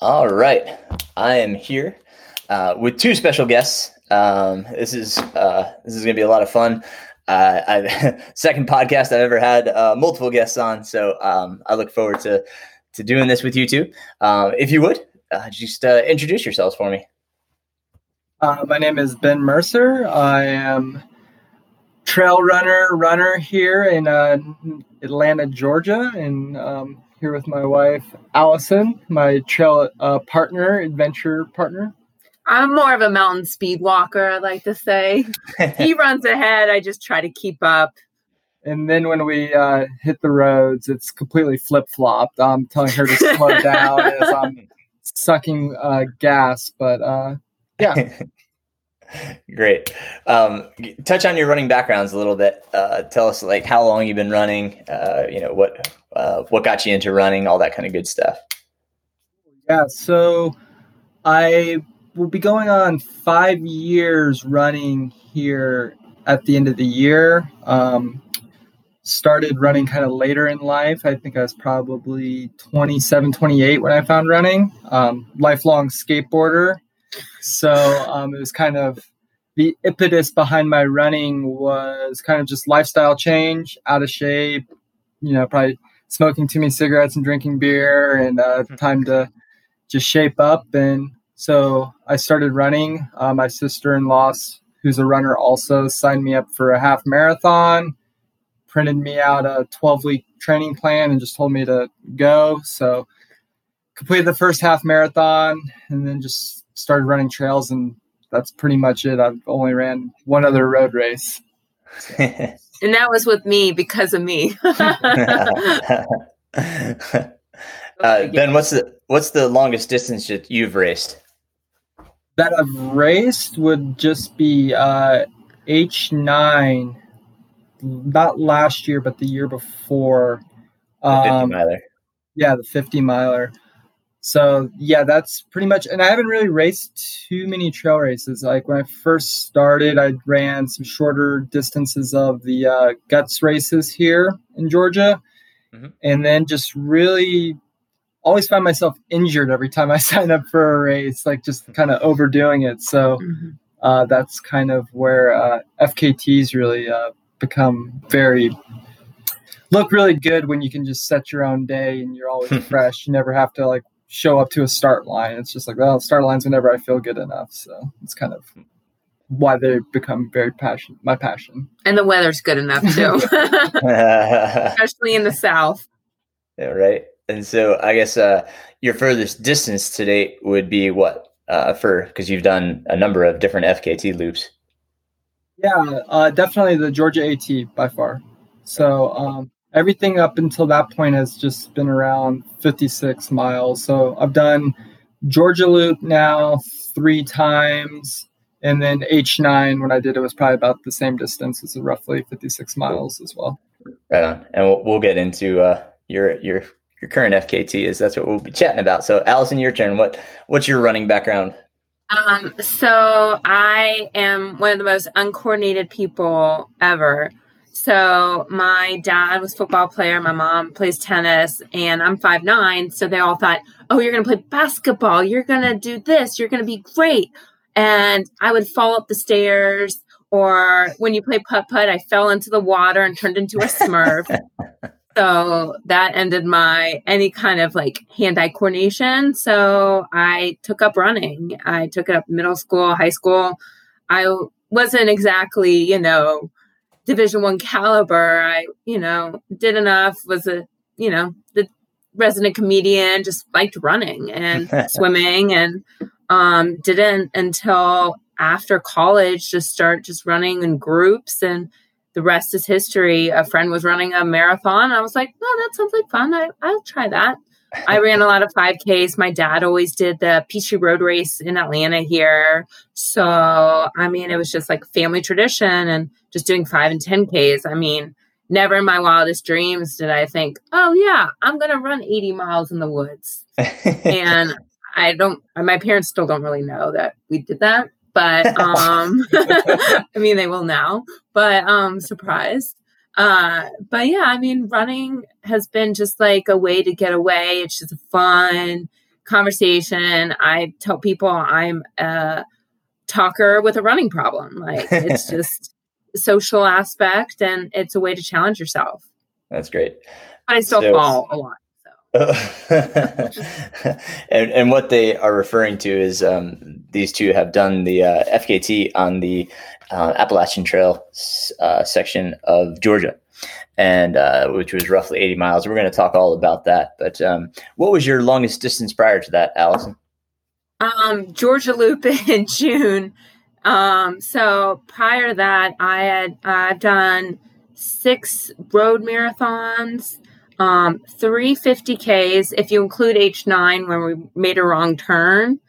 All right. I am here uh, with two special guests. Um, this is uh, this is going to be a lot of fun. Uh, I second podcast I've ever had uh, multiple guests on, so um, I look forward to to doing this with you two. Uh, if you would uh, just uh, introduce yourselves for me. My name is Ben Mercer. I am trail runner runner here in Atlanta, Georgia, and um, here with my wife Allison, my trail uh, partner, adventure partner. I'm more of a mountain speed walker, I like to say. he runs ahead, I just try to keep up. And then when we uh, hit the roads, it's completely flip flopped. I'm telling her to slow down as I'm sucking uh, gas, but uh, yeah. Great. Um, touch on your running backgrounds a little bit. Uh, tell us like how long you've been running. Uh, you know what uh, what got you into running, all that kind of good stuff. Yeah. So I will be going on five years running here at the end of the year. Um, started running kind of later in life. I think I was probably 27, 28 when I found running. Um, lifelong skateboarder. So um, it was kind of the impetus behind my running was kind of just lifestyle change, out of shape, you know, probably smoking too many cigarettes and drinking beer, and uh, hmm. time to just shape up. And so I started running. Uh, my sister in law, who's a runner, also signed me up for a half marathon printed me out a 12 week training plan and just told me to go. So completed the first half marathon and then just started running trails and that's pretty much it. I've only ran one other road race. and that was with me because of me. uh, ben, what's the what's the longest distance that you've raced? That I've raced would just be uh, H nine not last year, but the year before. The 50 um, miler. Yeah, the 50 miler. So yeah, that's pretty much. And I haven't really raced too many trail races. Like when I first started, I ran some shorter distances of the uh, guts races here in Georgia, mm-hmm. and then just really always find myself injured every time I sign up for a race, like just kind of overdoing it. So mm-hmm. uh, that's kind of where uh, FKTs really uh, become very look really good when you can just set your own day and you're always fresh. You never have to like show up to a start line. It's just like, well, start lines whenever I feel good enough. So it's kind of why they become very passion my passion. And the weather's good enough too. Especially in the south. Yeah, right. And so I guess uh, your furthest distance to date would be what? Uh, for because you've done a number of different FKT loops. Yeah, uh, definitely the Georgia AT by far. So um, everything up until that point has just been around 56 miles. So I've done Georgia Loop now three times, and then H9 when I did it was probably about the same distance. It's roughly 56 miles as well. Right on, and we'll, we'll get into uh, your your your current FKT is that's what we'll be chatting about. So Allison, your turn. What what's your running background? Um, so I am one of the most uncoordinated people ever. So my dad was football player, my mom plays tennis, and I'm five nine. So they all thought, "Oh, you're gonna play basketball. You're gonna do this. You're gonna be great." And I would fall up the stairs, or when you play putt putt, I fell into the water and turned into a Smurf. So that ended my any kind of like hand-eye coordination. So I took up running. I took it up middle school, high school. I wasn't exactly, you know, division one caliber. I, you know, did enough, was a, you know, the resident comedian, just liked running and swimming and um didn't until after college just start just running in groups and the rest is history. A friend was running a marathon. I was like, no, that sounds like fun. I, I'll try that. I ran a lot of 5Ks. My dad always did the Peachtree Road Race in Atlanta here. So, I mean, it was just like family tradition and just doing 5 and 10Ks. I mean, never in my wildest dreams did I think, oh, yeah, I'm going to run 80 miles in the woods. and I don't, my parents still don't really know that we did that but um I mean they will now. But um surprised. Uh but yeah, I mean running has been just like a way to get away. It's just a fun, conversation. I tell people I'm a talker with a running problem. Like it's just social aspect and it's a way to challenge yourself. That's great. But I still so, fall a lot. and, and what they are referring to is um, these two have done the uh, FKT on the uh, Appalachian Trail uh, section of Georgia, and uh, which was roughly 80 miles. We're going to talk all about that. But um, what was your longest distance prior to that, Allison? Um, Georgia Loop in June. Um, so prior to that, I had I've done six road marathons um, three 50Ks if you include H9 when we made a wrong turn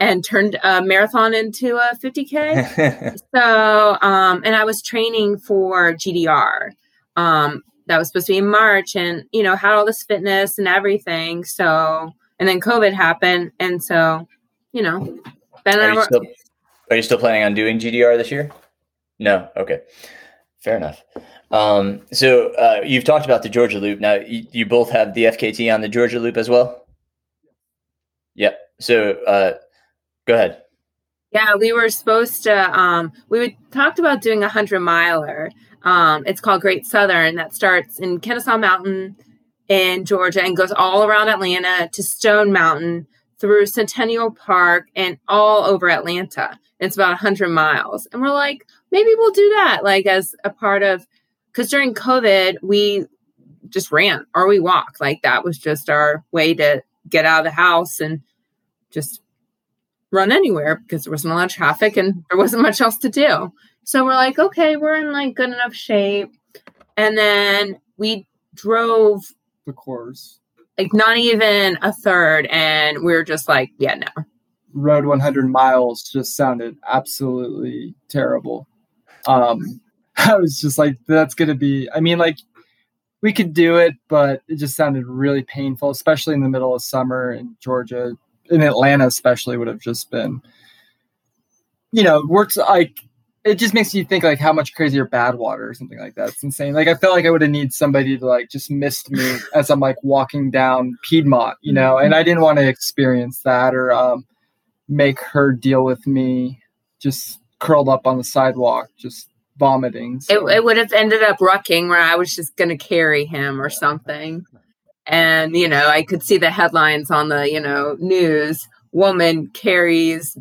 and turned a marathon into a 50K. so, um, and I was training for GDR. Um, that was supposed to be in March and, you know, had all this fitness and everything. So, and then COVID happened. And so, you know, Ben are, you still, are you still planning on doing GDR this year? No. Okay. Fair enough. Um, so uh, you've talked about the Georgia Loop. Now you, you, both have the FKT on the Georgia Loop as well. Yep. So uh, go ahead. Yeah, we were supposed to. Um, we talked about doing a hundred miler. Um, it's called Great Southern. That starts in Kennesaw Mountain in Georgia and goes all around Atlanta to Stone Mountain through Centennial Park and all over Atlanta. It's about 100 miles. And we're like, maybe we'll do that, like as a part of because during COVID, we just ran or we walked. Like that was just our way to get out of the house and just run anywhere because there wasn't a lot of traffic and there wasn't much else to do. So we're like, okay, we're in like good enough shape. And then we drove the course. Like not even a third. And we are just like, yeah, no. Road 100 miles just sounded absolutely terrible. Um, I was just like, that's going to be, I mean, like, we could do it, but it just sounded really painful, especially in the middle of summer in Georgia. In Atlanta, especially, would have just been, you know, works like, it just makes you think like how much crazier Badwater or something like that. It's insane. Like I felt like I would have needed somebody to like just mist me as I'm like walking down Piedmont, you know, and I didn't want to experience that or um, make her deal with me just curled up on the sidewalk, just vomiting. So. It, it would have ended up rucking where I was just going to carry him or something. And, you know, I could see the headlines on the, you know, news woman carries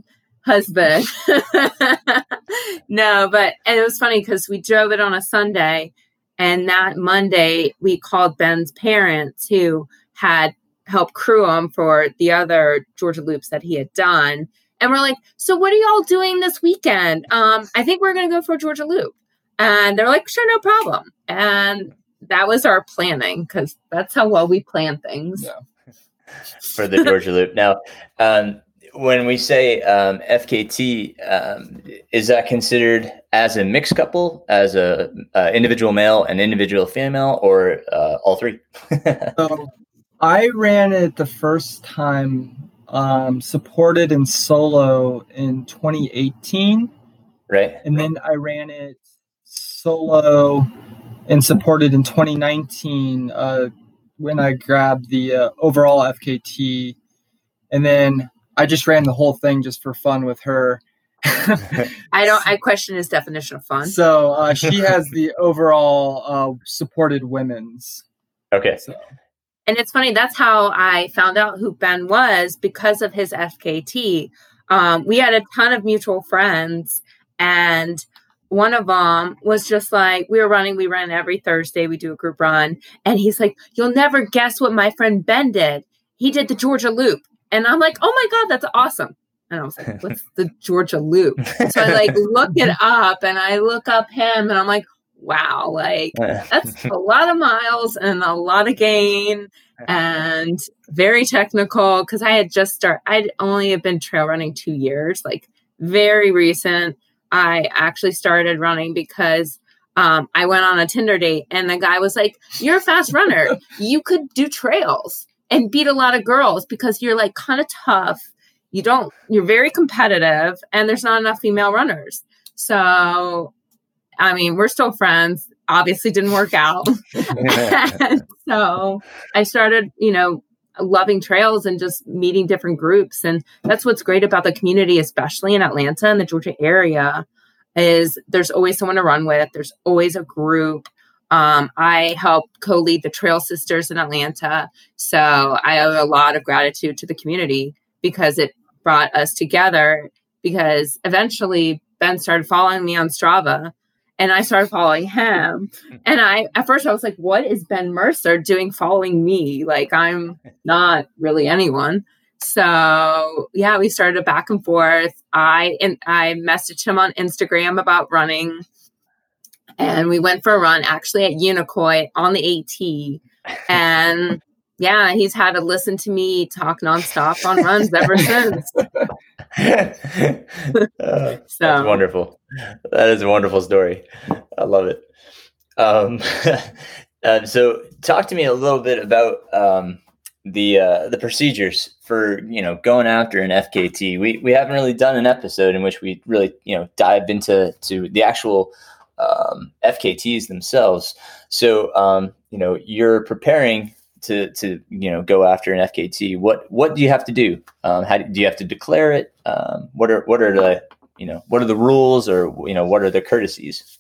husband. no, but and it was funny because we drove it on a Sunday. And that Monday, we called Ben's parents who had helped crew him for the other Georgia loops that he had done and we're like, so what are y'all doing this weekend? Um, I think we're gonna go for a Georgia Loop. And they're like, sure, no problem. And that was our planning because that's how well we plan things. Yeah. for the Georgia Loop. Now, um, when we say um, FKT, um, is that considered as a mixed couple, as a uh, individual male and individual female, or uh, all three? so I ran it the first time um, supported in solo in 2018. Right. And then I ran it solo and supported in 2019 uh, when I grabbed the uh, overall FKT. And then I just ran the whole thing just for fun with her. I don't. I question his definition of fun. So uh, she has the overall uh, supported women's. Okay. So. And it's funny, that's how I found out who Ben was because of his FKT. Um, we had a ton of mutual friends, and one of them was just like, we were running, we run every Thursday, we do a group run. And he's like, You'll never guess what my friend Ben did. He did the Georgia Loop. And I'm like, Oh my God, that's awesome. And I was like, What's the Georgia Loop? So I like look it up and I look up him and I'm like, wow, like that's a lot of miles and a lot of gain and very technical because I had just started, I'd only have been trail running two years, like very recent. I actually started running because um, I went on a Tinder date and the guy was like, You're a fast runner. you could do trails and beat a lot of girls because you're like kind of tough. You don't, you're very competitive and there's not enough female runners. So I mean, we're still friends. Obviously, didn't work out. so I started, you know, loving trails and just meeting different groups. And that's what's great about the community, especially in Atlanta and the Georgia area, is there's always someone to run with. There's always a group. Um, I helped co-lead the Trail Sisters in Atlanta, so I owe a lot of gratitude to the community because it brought us together. Because eventually Ben started following me on Strava, and I started following him. Mm-hmm. And I, at first, I was like, what is Ben Mercer doing following me? Like, I'm not really anyone. So, yeah, we started a back and forth. I, and I messaged him on Instagram about running. And we went for a run actually at Unicoi on the AT. And yeah, he's had to listen to me talk nonstop on runs ever since. uh, so that's wonderful. That is a wonderful story. I love it. Um, um, so, talk to me a little bit about um, the uh, the procedures for you know going after an FKT. We we haven't really done an episode in which we really you know dived into to the actual um, FKTs themselves. So, um, you know, you're preparing to to you know go after an FKT, what what do you have to do? Um, how do, you have to declare it? Um, what are what are the you know what are the rules or you know what are the courtesies?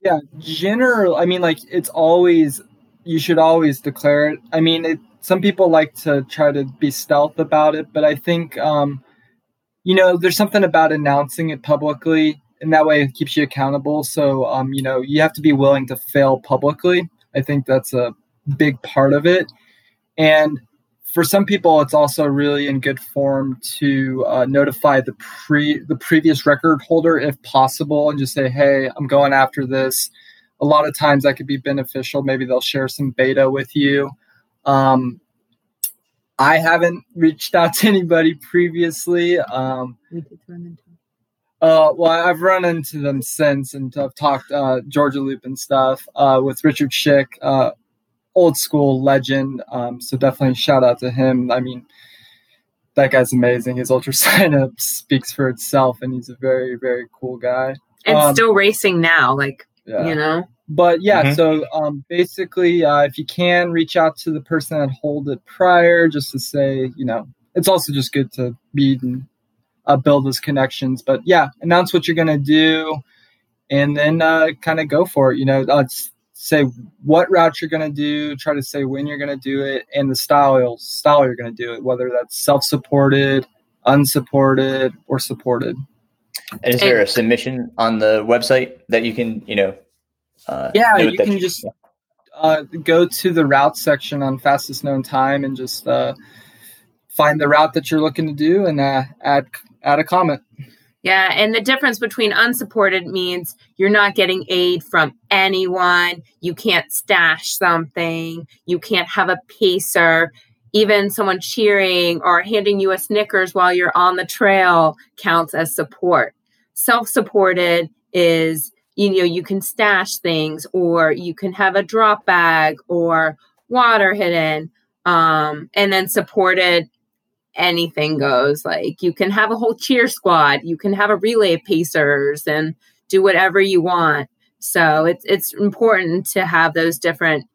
Yeah, general. I mean, like it's always you should always declare it. I mean, it, some people like to try to be stealth about it, but I think um, you know there's something about announcing it publicly, and that way it keeps you accountable. So um, you know you have to be willing to fail publicly. I think that's a big part of it. And for some people, it's also really in good form to uh, notify the pre the previous record holder if possible, and just say, "Hey, I'm going after this." A lot of times that could be beneficial. Maybe they'll share some beta with you. Um, I haven't reached out to anybody previously. Um, uh, well, I've run into them since, and I've talked uh, Georgia Loop and stuff uh, with Richard Schick. Uh, old school legend. Um, so definitely shout out to him. I mean, that guy's amazing. His ultra sign up speaks for itself, and he's a very, very cool guy. And um, still racing now, like yeah. you know. But yeah, mm-hmm. so um, basically, uh, if you can reach out to the person that hold it prior, just to say, you know, it's also just good to meet and uh, build those connections. But yeah, announce what you're gonna do, and then uh, kind of go for it. You know, uh, it's say what route you're going to do, try to say when you're going to do it, and the style style you're going to do it, whether that's self-supported, unsupported, or supported. And is there a submission on the website that you can, you know? Uh, yeah, you can just uh, go to the route section on fastest known time and just uh, find the route that you're looking to do and uh, add add a comment. Yeah, and the difference between unsupported means you're not getting aid from anyone. You can't stash something. You can't have a pacer. Even someone cheering or handing you a Snickers while you're on the trail counts as support. Self supported is, you know, you can stash things or you can have a drop bag or water hidden. Um, and then supported anything goes. Like you can have a whole cheer squad, you can have a relay of pacers and do whatever you want. So it's it's important to have those different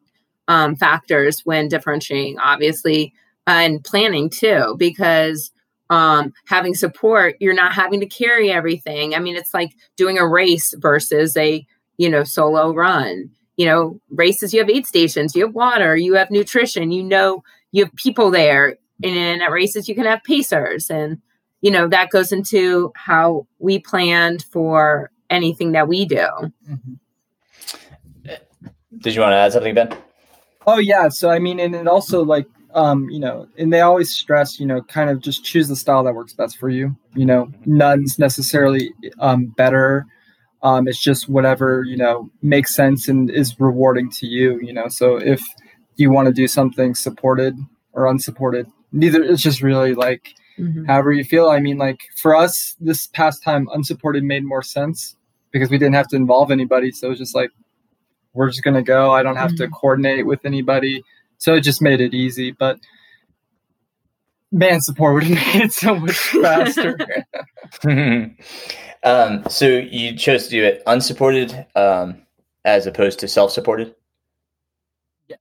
um, factors when differentiating, obviously, and planning too, because um, having support, you're not having to carry everything. I mean, it's like doing a race versus a you know solo run. You know, races you have aid stations, you have water, you have nutrition, you know, you have people there and at races you can have pacers and you know that goes into how we planned for anything that we do. Mm-hmm. did you want to add something ben? Oh yeah so i mean and it also like um you know and they always stress you know kind of just choose the style that works best for you. You know none's necessarily um better. Um it's just whatever you know makes sense and is rewarding to you you know so if you want to do something supported or unsupported neither it's just really like mm-hmm. however you feel. I mean like for us this past time unsupported made more sense because we didn't have to involve anybody. So it was just like we're just gonna go. I don't have mm-hmm. to coordinate with anybody. So it just made it easy. But man support would have made it so much faster. Um, so you chose to do it unsupported um, as opposed to self-supported? Yes.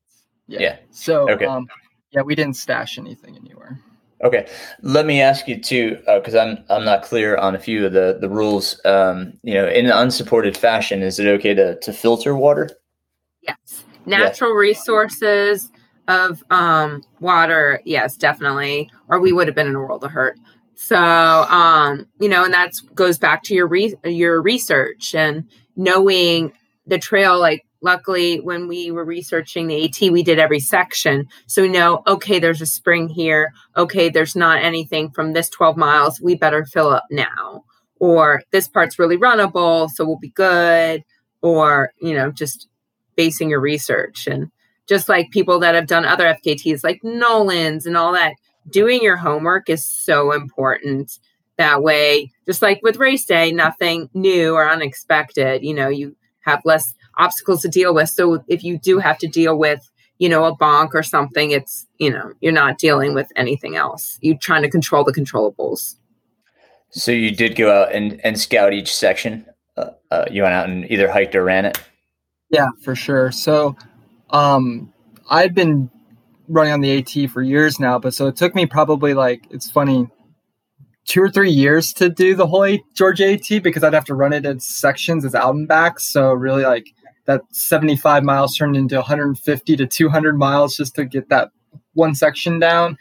Yeah, yeah. so okay. um, Yeah, we didn't stash anything anywhere. Okay, let me ask you too, because uh, I'm I'm not clear on a few of the the rules. Um, you know, in an unsupported fashion, is it okay to to filter water? Yes, natural yeah. resources of um, water. Yes, definitely. Or we would have been in a world of hurt. So, um, you know, and that goes back to your re- your research and knowing the trail like luckily when we were researching the AT, we did every section. So we know, okay, there's a spring here. Okay, there's not anything from this 12 miles. We better fill up now. Or this part's really runnable, so we'll be good. Or, you know, just basing your research. And just like people that have done other FKTs like Nolan's and all that, doing your homework is so important. That way, just like with race day, nothing new or unexpected. You know, you have less obstacles to deal with. So if you do have to deal with, you know, a bonk or something, it's, you know, you're not dealing with anything else. You're trying to control the controllables. So you did go out and, and scout each section. Uh, uh, you went out and either hiked or ran it. Yeah, for sure. So, um, I've been running on the AT for years now, but so it took me probably like it's funny two or three years to do the whole Georgia AT because I'd have to run it in sections as out and back. So really like that 75 miles turned into 150 to 200 miles just to get that one section down.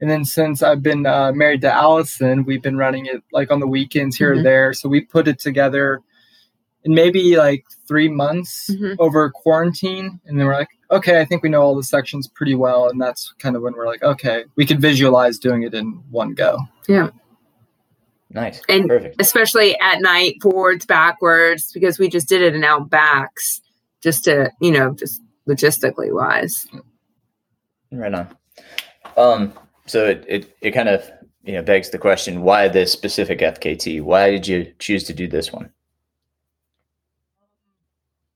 And then since I've been uh, married to Allison, we've been running it like on the weekends here mm-hmm. or there. So we put it together in maybe like three months mm-hmm. over quarantine. And then we're like, okay, I think we know all the sections pretty well. And that's kind of when we're like, okay, we can visualize doing it in one go. Yeah. Nice. And Perfect. especially at night, forwards, backwards, because we just did it in out backs just to, you know, just logistically wise. Right on. Um, so it, it, it kind of, you know, begs the question, why this specific FKT? Why did you choose to do this one?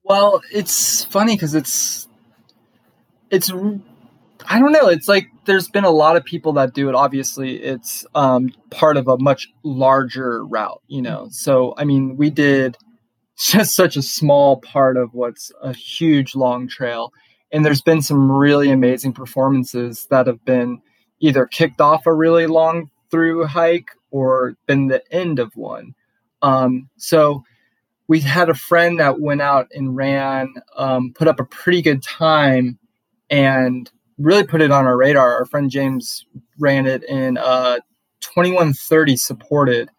Well, it's funny because it's, it's I don't know. It's like there's been a lot of people that do it. Obviously, it's um, part of a much larger route, you know. So, I mean, we did just such a small part of what's a huge long trail. And there's been some really amazing performances that have been either kicked off a really long through hike or been the end of one. Um, so, we had a friend that went out and ran, um, put up a pretty good time, and really put it on our radar. Our friend James ran it in uh, 2130 supported.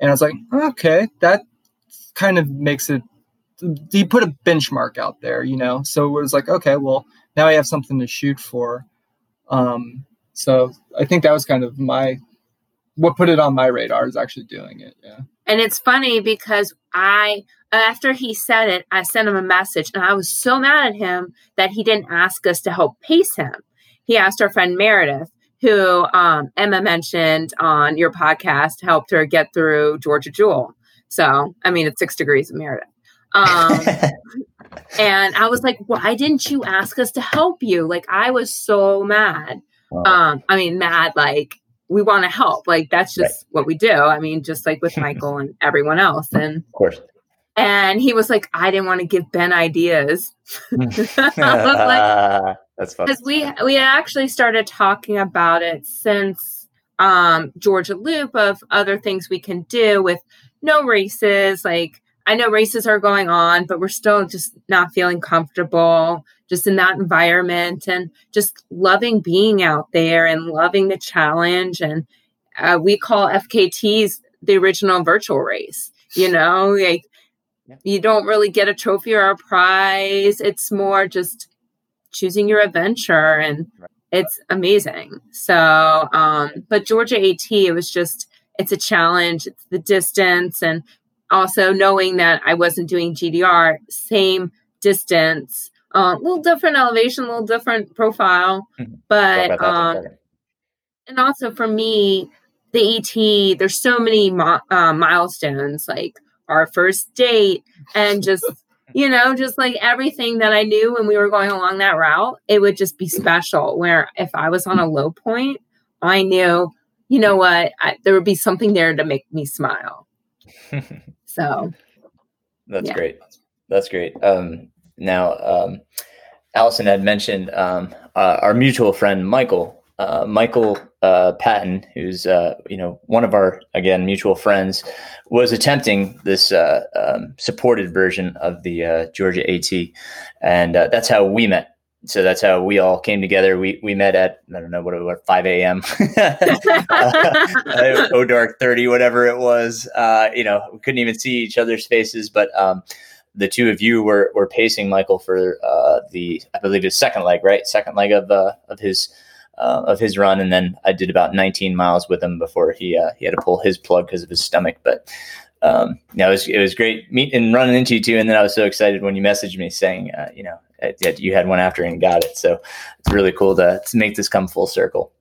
And I was like, okay, that kind of makes it, he put a benchmark out there, you know? So it was like, okay, well, now I have something to shoot for. Um, so I think that was kind of my, what put it on my radar is actually doing it. Yeah. And it's funny because I, after he said it, I sent him a message and I was so mad at him that he didn't ask us to help pace him. He asked our friend Meredith, who um, Emma mentioned on your podcast, helped her get through Georgia Jewel. So, I mean, it's six degrees of Meredith. Um, and I was like, why didn't you ask us to help you? Like, I was so mad. Wow. Um, I mean, mad, like, we want to help. Like that's just right. what we do. I mean, just like with Michael and everyone else. And of course. And he was like, I didn't want to give Ben ideas. like, that's funny. Because we we actually started talking about it since um Georgia Loop of other things we can do with no races. Like I know races are going on, but we're still just not feeling comfortable just in that environment and just loving being out there and loving the challenge. And uh, we call FKTs the original virtual race. You know, like yeah. you don't really get a trophy or a prize. It's more just choosing your adventure and it's amazing. So, um, but Georgia AT, it was just, it's a challenge. It's the distance and also knowing that I wasn't doing GDR, same distance a uh, little different elevation, a little different profile, mm-hmm. but um, and also for me, the AT. There's so many uh, milestones, like our first date, and just you know, just like everything that I knew when we were going along that route, it would just be special. Where if I was on a low point, I knew, you know what, I, there would be something there to make me smile. so that's yeah. great. That's great. Um, now, um, Allison had mentioned um, uh, our mutual friend Michael. Uh, Michael uh, Patton, who's uh, you know one of our again mutual friends, was attempting this uh, um, supported version of the uh, Georgia AT, and that's how we met so that's how we all came together. We we met at I don't know what it was, five a.m. uh, oh dark thirty, whatever it was. Uh, you know, we couldn't even see each other's faces, but um, the two of you were were pacing Michael for uh, the I believe his second leg, right? Second leg of uh, of his uh, of his run, and then I did about 19 miles with him before he uh, he had to pull his plug because of his stomach. But um, know, it was it was great meeting and running into you too, and then I was so excited when you messaged me saying, you know, you had one after and got it. So it's really cool to, to make this come full circle.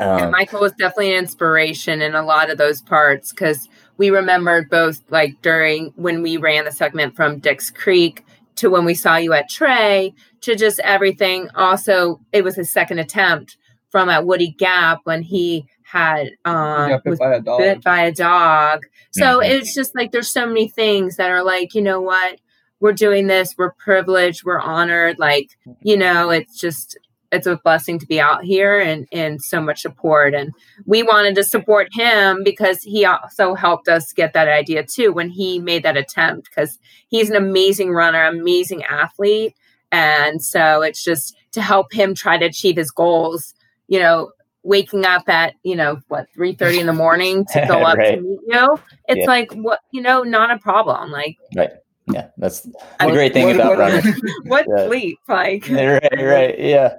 Um, yeah, Michael was definitely an inspiration in a lot of those parts because we remembered both like during when we ran the segment from Dicks Creek to when we saw you at Tray to just everything. Also, it was his second attempt from at Woody Gap when he had um he bit, by bit, by a dog. So mm-hmm. it's just like there's so many things that are like, you know what, we're doing this we're privileged we're honored like you know it's just it's a blessing to be out here and and so much support and we wanted to support him because he also helped us get that idea too when he made that attempt because he's an amazing runner amazing athlete and so it's just to help him try to achieve his goals you know waking up at you know what 3 30 in the morning to go up right. to meet you it's yeah. like what you know not a problem like right yeah, that's the great thing what, about what, running. what yeah. sleep like? right, right, yeah.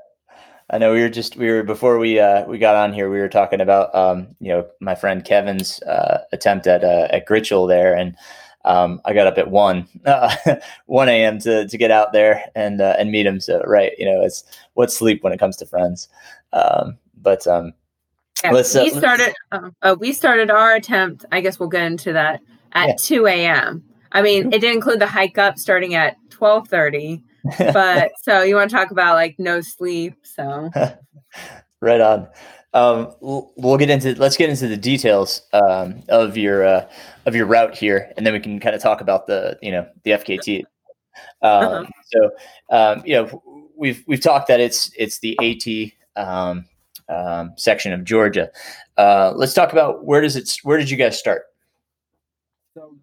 I know we were just we were before we uh, we got on here. We were talking about um, you know my friend Kevin's uh, attempt at uh, at Gritchell there, and um, I got up at one uh, one a.m. to to get out there and uh, and meet him. So right, you know, it's what sleep when it comes to friends. Um, but um, yeah, let's, uh, we started uh, we started our attempt. I guess we'll get into that at yeah. two a.m. I mean, it did include the hike up starting at twelve thirty. But so you want to talk about like no sleep? So right on. Um, we'll get into let's get into the details um, of your uh, of your route here, and then we can kind of talk about the you know the FKT. Um, uh-huh. So um, you know we've we've talked that it's it's the AT um, um, section of Georgia. Uh, let's talk about where does it where did you guys start?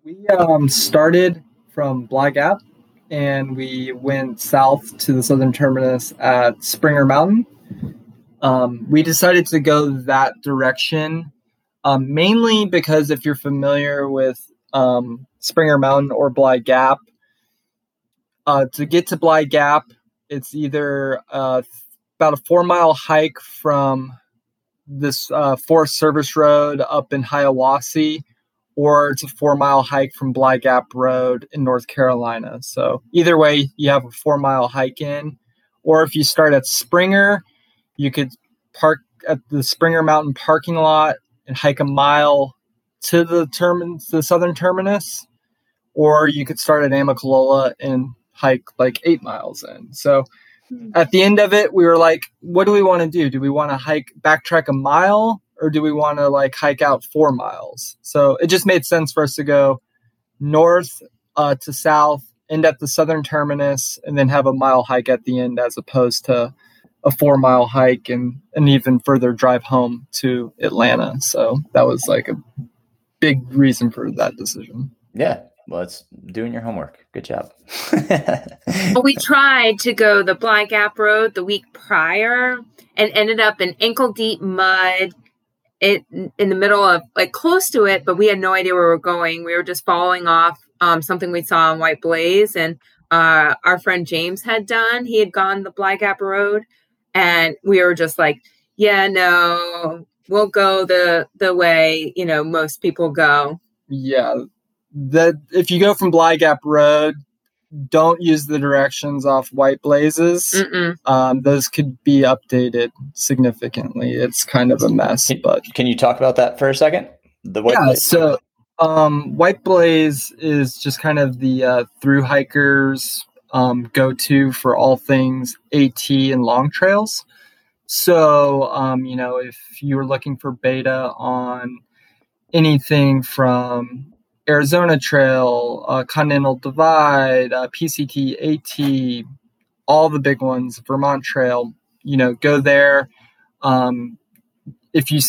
We um, started from Bly Gap and we went south to the southern terminus at Springer Mountain. Um, we decided to go that direction um, mainly because if you're familiar with um, Springer Mountain or Bly Gap, uh, to get to Bly Gap, it's either uh, about a four mile hike from this uh, Forest Service Road up in Hiawassee or it's a four mile hike from Bly Gap Road in North Carolina. So either way, you have a four mile hike in. Or if you start at Springer, you could park at the Springer Mountain parking lot and hike a mile to the term the southern terminus. Or you could start at Amicalola and hike like eight miles in. So hmm. at the end of it, we were like, what do we want to do? Do we want to hike backtrack a mile or do we want to like hike out four miles? So it just made sense for us to go north uh, to south, end at the southern terminus, and then have a mile hike at the end as opposed to a four mile hike and an even further drive home to Atlanta. So that was like a big reason for that decision. Yeah. Well, it's doing your homework. Good job. well, we tried to go the Bly Gap Road the week prior and ended up in ankle deep mud in the middle of like close to it, but we had no idea where we were going. We were just following off um, something we saw on White Blaze, and uh, our friend James had done. He had gone the Bly Gap Road, and we were just like, "Yeah, no, we'll go the the way you know most people go." Yeah, that if you go from Bly Gap Road, don't use the directions off white blazes. Um, those could be updated significantly. It's kind of a mess. Can, but can you talk about that for a second? The white yeah. Blaze? So um, white blaze is just kind of the uh, through hikers um, go to for all things AT and long trails. So um, you know if you were looking for beta on anything from Arizona Trail, uh, Continental Divide, uh, PCT, AT, all the big ones, Vermont Trail. You know, go there. Um, if you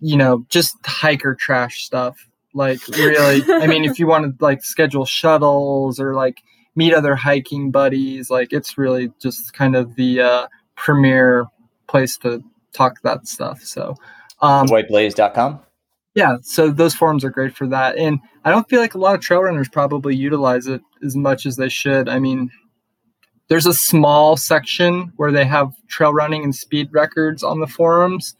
you know just hiker trash stuff, like really, I mean, if you want to like schedule shuttles or like meet other hiking buddies, like it's really just kind of the uh, premier place to talk that stuff. So. Um, Whiteblaze.com. yeah, so those forums are great for that. And I don't feel like a lot of trail runners probably utilize it as much as they should. I mean, there's a small section where they have trail running and speed records on the forums.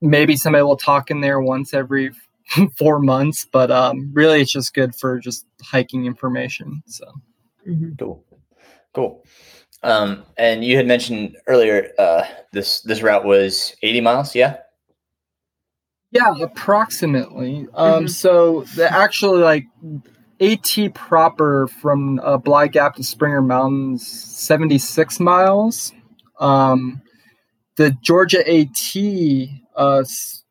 Maybe somebody will talk in there once every four months, but um, really it's just good for just hiking information. So Mhm. Cool. Cool. Um, and you had mentioned earlier uh, this this route was 80 miles. Yeah. Yeah, approximately. Um, Mhm. So the actually like AT proper from uh, Bly Gap to Springer Mountains, seventy six miles. Um, the Georgia AT uh,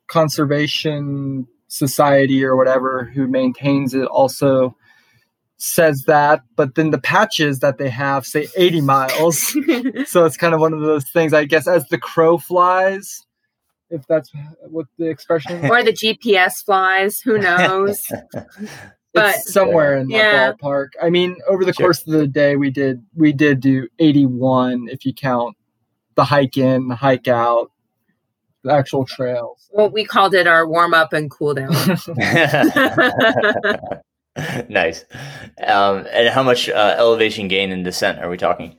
Conservation Society or whatever who maintains it also says that, but then the patches that they have say eighty miles. so it's kind of one of those things, I guess, as the crow flies. If that's what the expression or the GPS flies. Who knows? But- it's somewhere in Yeah. that ballpark. I mean, over the Sure. course of the day, we did we did do eighty one if you count the hike in, the hike out, the actual trails. well, we called it our warm up and cool down. nice. Um, and how much uh, elevation gain and descent are we talking?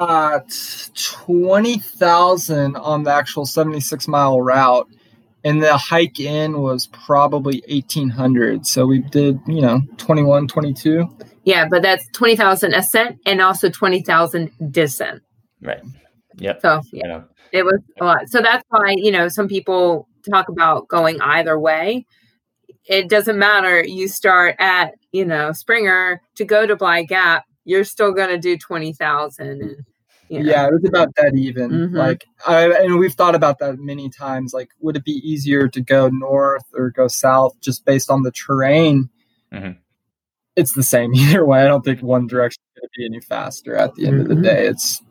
We got twenty thousand on the actual seventy six mile route, and the hike in was probably eighteen hundred. So we did you know 21, 22. yeah, but that's twenty thousand ascent and also twenty thousand descent. Right. Yep. So yeah. I know. It was a lot. So that's why, you know, some people talk about going either way. It doesn't matter. You start at, you know, Springer to go to Bly Gap, you're still going to do 20,000. And, you know, Yeah, it was about that even. Mhm. Like, I, and we've thought about that many times. Like, would it be easier to go north or go south just based on the terrain? Mhm. It's the same either way. I don't think one direction is going to be any faster at the end of the Mhm. day. It's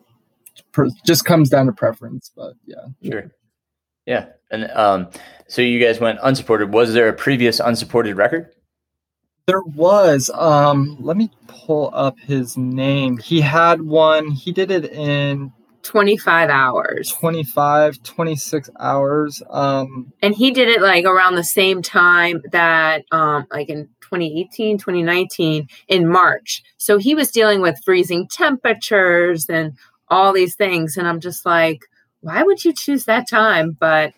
just comes down to preference. But yeah, Sure. Yeah. And um, so you guys went unsupported. Was there a previous unsupported record? There was. Um, let me pull up his name. He had one. He did it in 25 hours. 25, 26 hours. Um, And he did it like around the same time that, um, like in 2018, 2019, in March. So he was dealing with freezing temperatures and all these things. And I'm just like, why would you choose that time? But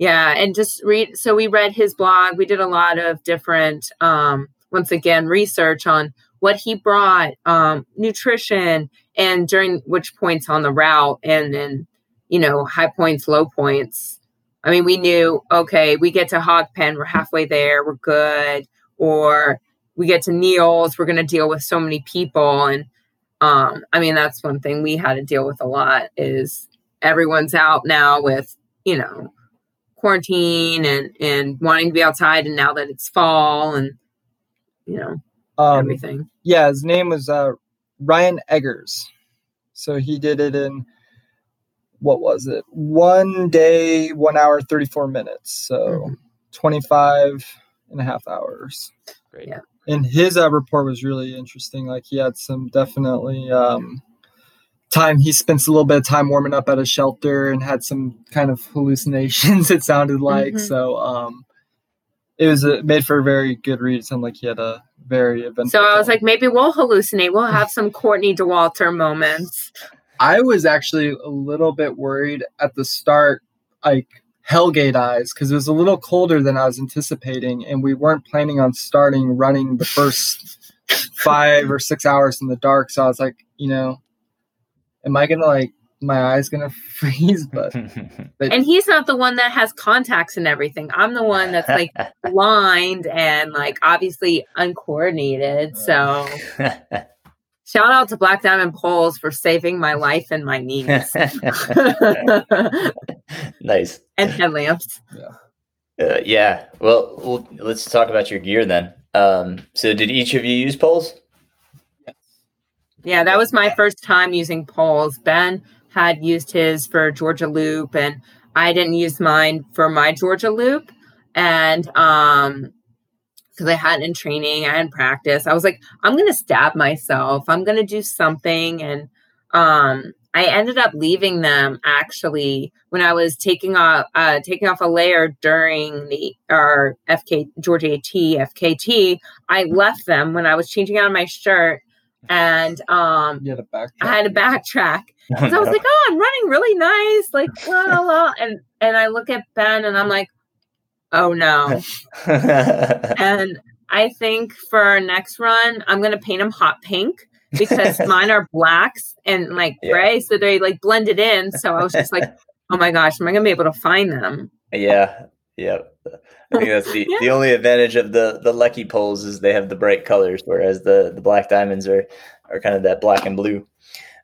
yeah, and just read. So we read his blog. We did a lot of different, um, once again, research on what he brought, um, nutrition, and during which points on the route, and then, you know, high points, low points. I mean, we knew, okay, we get to Hogpen, we're halfway there, we're good. Or we get to Neels, we're going to deal with so many people. And um, I mean, that's one thing we had to deal with a lot is everyone's out now with, you know, quarantine and, and wanting to be outside. And now that it's fall and, you know, um, everything. yeah, his name was uh, Ryan Eggers. So he did it in what was it? One day, one hour, 34 minutes. So Mhm. 25 and a half hours. Great. Yeah. And his uh, report was really interesting. Like he had some definitely um, time. He spends a little bit of time warming up at a shelter and had some kind of hallucinations. It sounded like Mhm. so. Um, it was uh, made for a very good read. It sounded like he had a very eventful. So I was time. like, maybe we'll hallucinate. We'll have some Courtney Dauwalter moments. I was actually a little bit worried at the start, like Hellgate eyes, because it was a little colder than I was anticipating, and we weren't planning on starting running the first five or six hours in the dark. So I was like, you know, am I gonna like my eyes gonna freeze? But And he's not the one that has contacts and everything. I'm the one that's like blind and like obviously uncoordinated. So shout out to Black Diamond Poles for saving my life and my knees. nice. and headlamps. Uh, yeah. Well, well, let's talk about your gear then. Um, so, did each of you use poles? Yeah, that was my first time using poles. Ben had used his for Georgia Loop, and I didn't use mine for my Georgia Loop. And um, because I hadn't in training, I hadn't practice. I was like, I'm gonna stab myself. I'm gonna do something, and um, I ended up leaving them actually when I was taking off uh, taking off a layer during the our FK Georgia AT FKT. I left them when I was changing out of my shirt, and um, You had a backtrack. I had to backtrack Oh, because I was like, "Oh, I'm running really nice," like la la la, and and I look at Ben and I'm like, "Oh no!" and I think for our next run, I'm gonna paint them hot pink because mine are blacks and like Yeah. gray, so they like blended in. So I was just like, "Oh my gosh, am I gonna be able to find them?" yeah, yeah. I think that's the, Yeah. the only advantage of the the Leki poles is they have the bright colors, whereas the the black diamonds are are kind of that black and blue.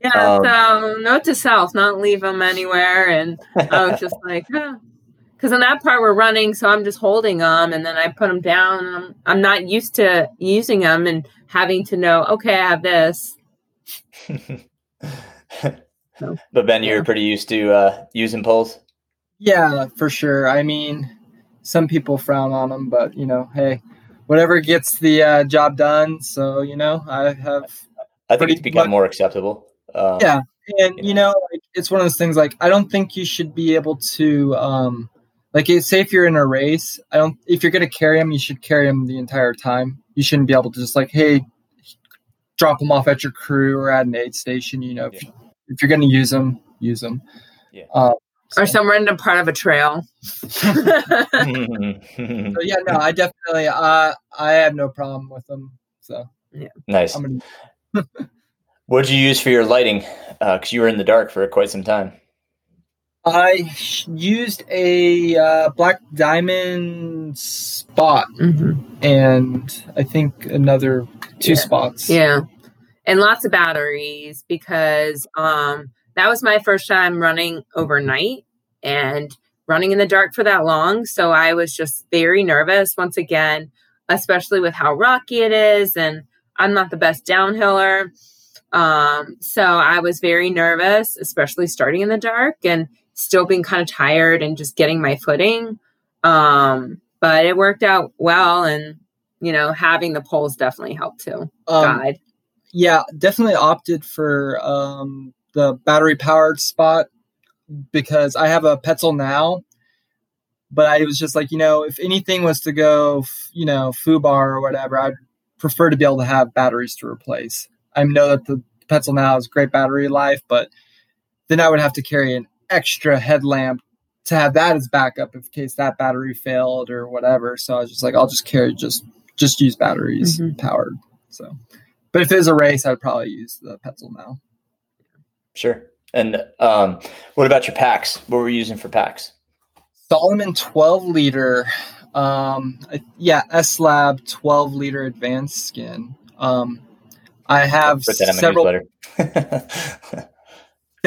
Yeah. Um, so note to self: not leave them anywhere. And I was just like, because in that part we're running, so I'm just holding them, and then I put them down. And I'm I'm not used to using them and having to know, okay, I have this. So, but Ben, you're pretty used to uh, using poles. Yeah, for sure. I mean, some people frown on them, but you know, hey, whatever gets the uh, job done. So you know, I have, I think it's become much- more acceptable. Um, Yeah. and you know, like, it's one of those things. Like, I don't think you should be able to, um, like, say if you're in a race, I don't. If you're gonna carry them, you should carry them the entire time. You shouldn't be able to just like, hey, drop them off at your crew or at an aid station. You know, if, Yeah. if you're gonna use them, use them. Yeah. Uh, Or some random part of a trail. So yeah, no, I definitely, uh, I have no problem with them. So yeah, nice. Gonna. What did you use for your lighting? Because you were in the dark for quite some time. I used a uh, black diamond spot, Mhm. and I think another two Yeah. spots. Yeah. And lots of batteries because um that was my first time running overnight and running in the dark for that long. So I was just very nervous once again, especially with how rocky it is and I'm not the best downhiller. Um so I was very nervous, especially starting in the dark and still being kind of tired and just getting my footing. Um but it worked out well and you know, having the poles definitely helped too Um, guide. yeah, definitely opted for um, the battery powered spot because I have a Petzl NAO. But I was just like, you know, if anything was to go, f- you know, FUBAR or whatever, I'd prefer to be able to have batteries to replace. I know that the Petzl NAO has great battery life, but then I would have to carry an extra headlamp to have that as backup in case that battery failed or whatever. So I was just like, I'll just carry just just use batteries Mhm. powered. So, but if it was a race, I'd probably use the Petzl NAO. Sure. And um, what about your packs? What were you using for packs? Salomon 12 liter, um, yeah, S Lab 12 liter advanced skin. Um, I have Put that in my several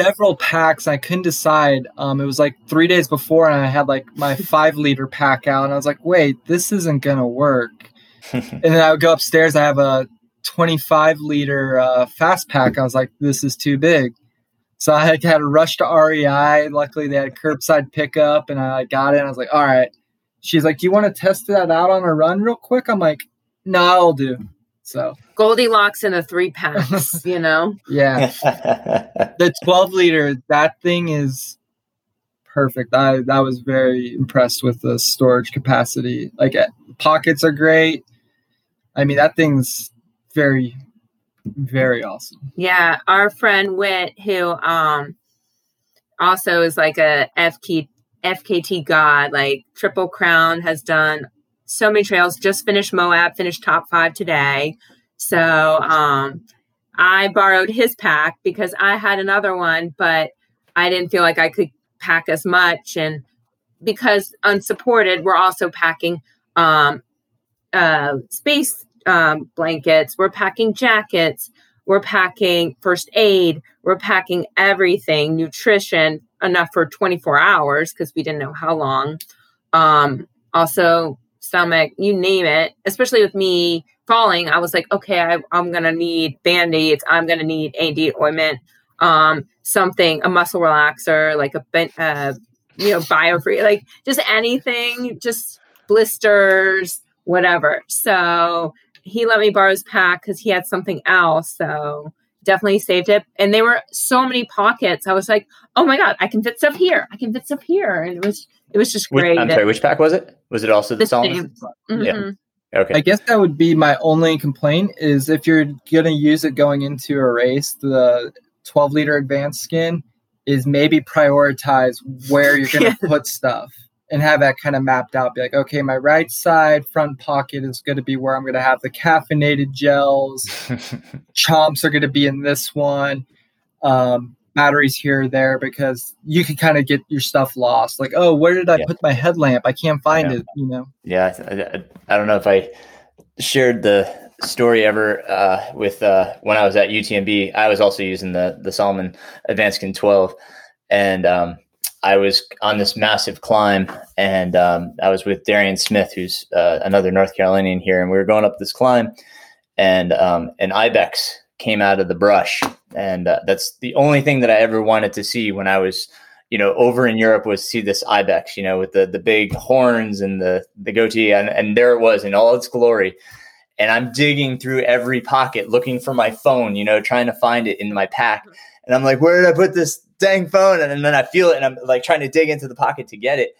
several packs. I couldn't decide. Um, it was like three days before, and I had like my five liter pack out, and I was like, "Wait, this isn't gonna work." And then I would go upstairs. I have a 25 liter uh, fast pack. I was like, "This is too big." So I had, had to rush to REI. Luckily, they had curbside pickup, and I got it. And I was like, "All right." She's like, "Do you want to test that out on a run real quick?" I'm like, "No, I'll do." So Goldilocks in the three packs, you know? yeah, the 12 liter that thing is perfect i i was very impressed with the storage capacity like uh, pockets are great i mean that thing's very very awesome Yeah. Our friend Wit, who um also is like a FK, FKT god, like Triple Crown, has done so many trails, just finished Moab, finished top five today. So um I borrowed his pack because I had another one, but I didn't feel like I could pack as much. And because unsupported, we're also packing um, uh, space um, blankets, we're packing jackets, we're packing first aid, we're packing everything, nutrition, enough for 24 hours because we didn't know how long. Um, also, stomach, you name it, especially with me falling, I was like, okay, I, am gonna need band aids. I'm gonna need AD ointment, um, something, a muscle relaxer, like a uh, you know, biofree, like just anything, just blisters, whatever. So he let me borrow his pack because he had something else. So definitely saved it. And there were so many pockets. I was like, oh my god, I can fit stuff here. I can fit stuff here, and it was it was just great. Which, I'm sorry, which pack was it? Was it also the, the Salomon? Mm-hmm. Yeah. Okay. I guess that would be my only complaint is if you're going to use it going into a race, the 12 liter advanced skin is maybe prioritize where you're going to put stuff and have that kind of mapped out. Be like, okay, my right side front pocket is going to be where I'm going to have the caffeinated gels. Chomps are going to be in this one. Um, batteries here or there because you can kind of get your stuff lost. Like, oh, where did I yeah. put my headlamp? I can't find yeah. it. You know. Yeah, I, I, don't know if I shared the story ever uh, with uh, when I was at UTMB. I was also using the the Salomon Advanced Skin 12, and um, I was on this massive climb, and um, I was with Darian Smith, who's uh, another North Carolinian here, and we were going up this climb, and um, an ibex came out of the brush, and uh, that's the only thing that I ever wanted to see when I was, you know, over in Europe was see this ibex, you know, with the the big horns and the the goatee, and and there it was in all its glory. And I'm digging through every pocket looking for my phone, you know, trying to find it in my pack. And I'm like, where did I put this dang phone. And, then I feel it and I'm like trying to dig into the pocket to get it.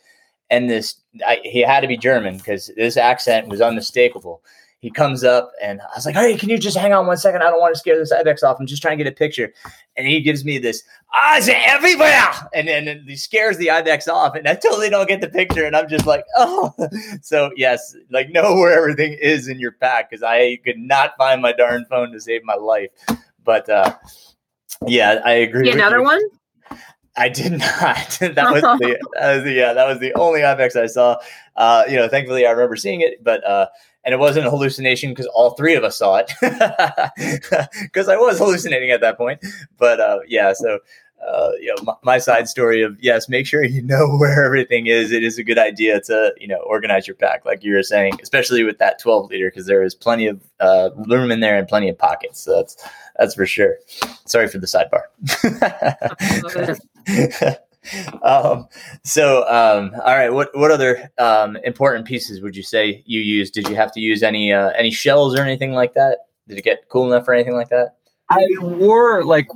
And this, I, he had to be German because this accent was unmistakable. He comes up and I was like, Hey, can you just hang on one second? I don't want to scare this Ibex off. I'm just trying to get a picture. And he gives me this, ah, it's everywhere. And then he scares the Ibex off. And I totally don't get the picture. And I'm just like, oh. So, yes, like know where everything is in your pack because I could not find my darn phone to save my life. But, uh, yeah, I agree. Another one? I did not. that was the, that was the yeah, that was the only ibex I saw. Uh, you know, thankfully I remember seeing it, but uh, and it wasn't a hallucination because all three of us saw it because I was hallucinating at that point. But uh, yeah, so uh, you know, my, my, side story of yes, make sure you know where everything is. It is a good idea to you know organize your pack, like you were saying, especially with that 12 liter, because there is plenty of uh, room in there and plenty of pockets. So that's that's for sure. Sorry for the sidebar. um, so, um, all right. What what other um, important pieces would you say you used? Did you have to use any uh, any shells or anything like that? Did it get cool enough or anything like that? I wore like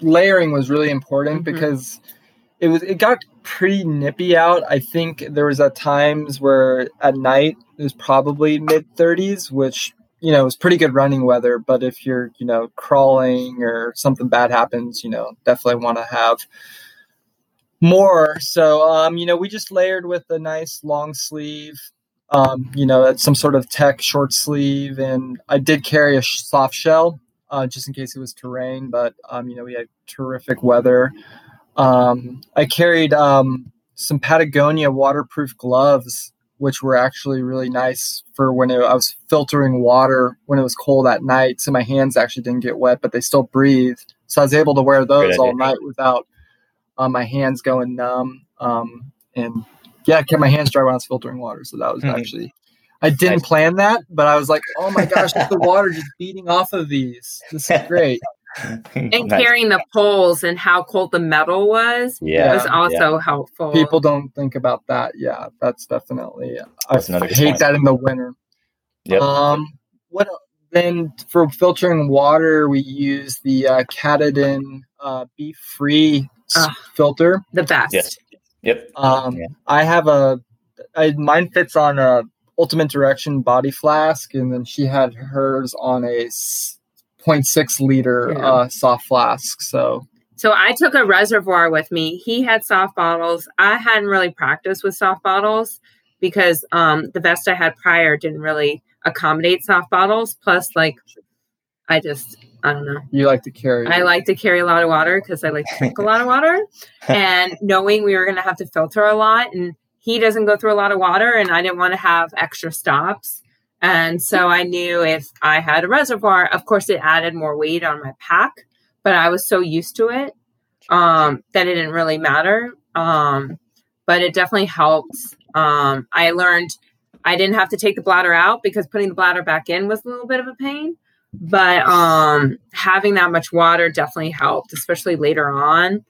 layering was really important mm-hmm. because it was it got pretty nippy out. I think there was at times where at night it was probably mid 30s, which you know, it's pretty good running weather, but if you're, you know, crawling or something bad happens, you know, definitely want to have more. So, um, you know, we just layered with a nice long sleeve, um, you know, some sort of tech short sleeve. And I did carry a soft shell uh, just in case it was terrain, but, um, you know, we had terrific weather. Um, I carried um, some Patagonia waterproof gloves which were actually really nice for when it, I was filtering water when it was cold at night. So my hands actually didn't get wet, but they still breathed. So I was able to wear those all night without uh, my hands going numb. Um, and yeah, I kept my hands dry when I was filtering water. So that was mm-hmm. actually, I didn't nice. plan that, but I was like, oh my gosh, the water just beating off of these. This is great. and nice. carrying the poles and how cold the metal was yeah, was also yeah. helpful. People don't think about that. Yeah, that's definitely. That's I hate point. that in the winter. Yep. Um, what then for filtering water? We use the uh, Katadyn uh, Be Free uh, filter. The best. Yes. Yep. Um, yeah. I have a. I, mine fits on a Ultimate Direction body flask, and then she had hers on a 0.6 liter yeah. uh, soft flask. So so I took a reservoir with me. He had soft bottles. I hadn't really practiced with soft bottles because um, the vest I had prior didn't really accommodate soft bottles. Plus, like, I just I don't know. You like to carry. I like to carry a lot of water because I like to drink a lot of water. And knowing we were going to have to filter a lot, and he doesn't go through a lot of water, and I didn't want to have extra stops. And so I knew if I had a reservoir, of course, it added more weight on my pack, but I was so used to it um, that it didn't really matter. Um, but it definitely helped. Um, I learned I didn't have to take the bladder out because putting the bladder back in was a little bit of a pain. But um, having that much water definitely helped, especially later on.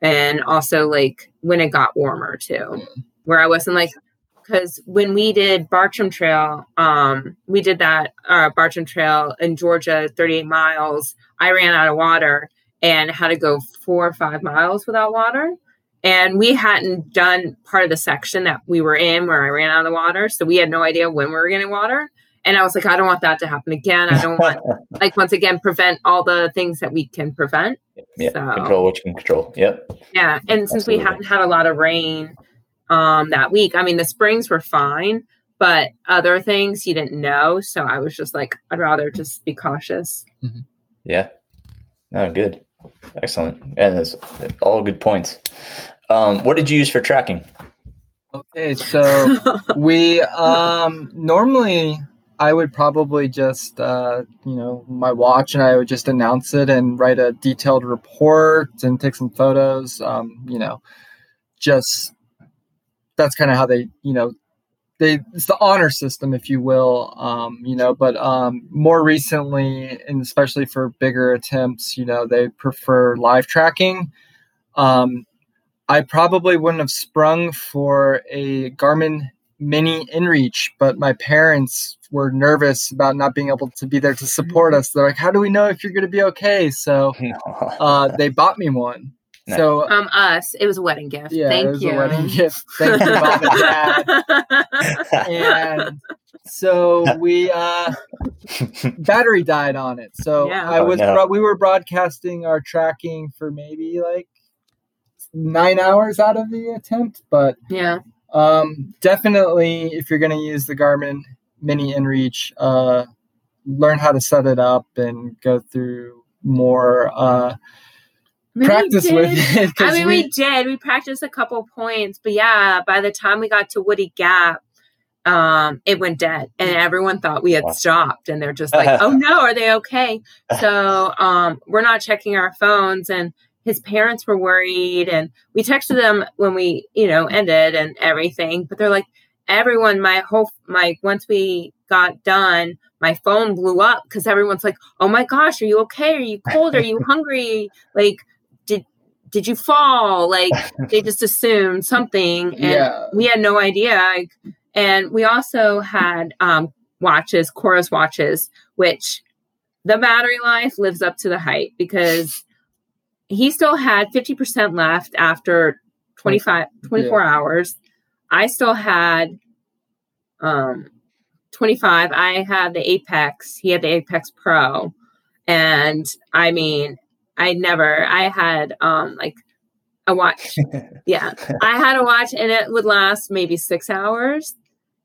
And also, like when it got warmer too, where I wasn't like, because when we did Bartram Trail, um, we did that uh, Bartram Trail in Georgia, 38 miles. I ran out of water and had to go four or five miles without water. And we hadn't done part of the section that we were in where I ran out of water. So we had no idea when we were getting water. And I was like, I don't want that to happen again. I don't want, like, once again, prevent all the things that we can prevent. Yeah, So- control what you can control. Yep. Yeah. And since we Absolutely. hadn't had a lot of rain um, that week, I mean, the springs were fine, but other things you didn't know. So I was just like, I'd rather just be cautious. Yeah. No, good. Excellent. And that's all good points. Um, what did you use for tracking? Okay, so we um normally I would probably just uh you know my watch and I would just announce it and write a detailed report and take some photos. Um, you know, just that's kind of how they you know they it's the honor system if you will um you know but um more recently and especially for bigger attempts you know they prefer live tracking um I probably wouldn't have sprung for a Garmin Mini InReach, but my parents were nervous about not being able to be there to support us. They're like, "How do we know if you're going to be okay?" So uh, they bought me one. Nice. So um, us, it was a wedding gift. yeah, Thank it was you. a wedding gift. Thank you, mom and dad. And so we uh, battery died on it. So Yeah. I Oh, was no. bro- we were broadcasting our tracking for maybe like nine hours out of the attempt, but yeah. um, definitely, if you're going to use the Garmin Mini InReach, uh, learn how to set it up and go through more uh, I mean, practice with it. I mean, we, did. We practiced a couple points, but yeah, by the time we got to Woody Gap, um, it went dead, and everyone thought we had Wow. stopped, and they're just like, "Oh no, are they okay?" So um, we're not checking our phones, and his parents were worried, and we texted them when we, you know, ended and everything, but they're like, everyone, my whole, my once we got done. My phone blew up because everyone's like, "Oh my gosh, are you okay? Are you cold? Are you hungry? Like, did did you fall?" Like, they just assumed something and Yeah. we had no idea Like, and we also had um, watches Coros watches which the battery life lives up to the hype because he still had 50% left after 25 24 hours i still had um 25 i had the apex. He had the apex pro. And i mean i never i had um like a watch. Yeah. I had a watch and it would last maybe six hours.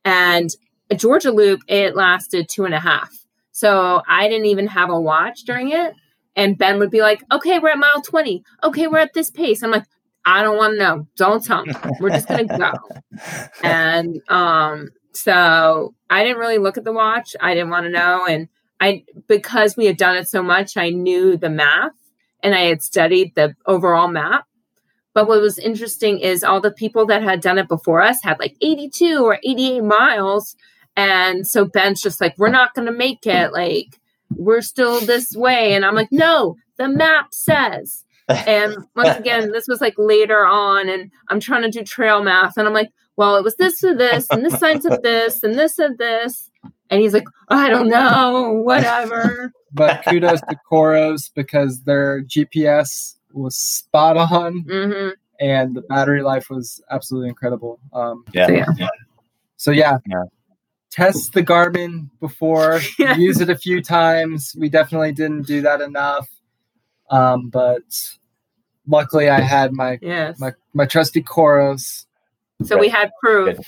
And a georgia loop it lasted two and a half. So i didn't even have a watch during it. And ben would be like okay we're at mile 20 okay we're at this pace. I'm like i don't want to know. Don't tell me. We're just gonna go. And um so i didn't really look at the watch. I didn't want to know. And i because we had done it so much i knew the math and i had studied the overall map. But what was interesting is all the people that had done it before us had like 82 or 88 miles. And so ben's just like we're not going to make it. Like we're still this way. And i'm like no the map says and once again this was like later on and i'm trying to do trail math and i'm like well it was this or this and this sign of this and this said this and he's like i don't know whatever But kudos to Coros because their GPS was spot on hmm and the battery life was absolutely incredible. Um, Yeah. So, yeah. so yeah, Yeah. test the Garmin before, Yeah. use it a few times. We definitely didn't do that enough, um, but luckily I had my yes. my my trusty Coros. so we had proof.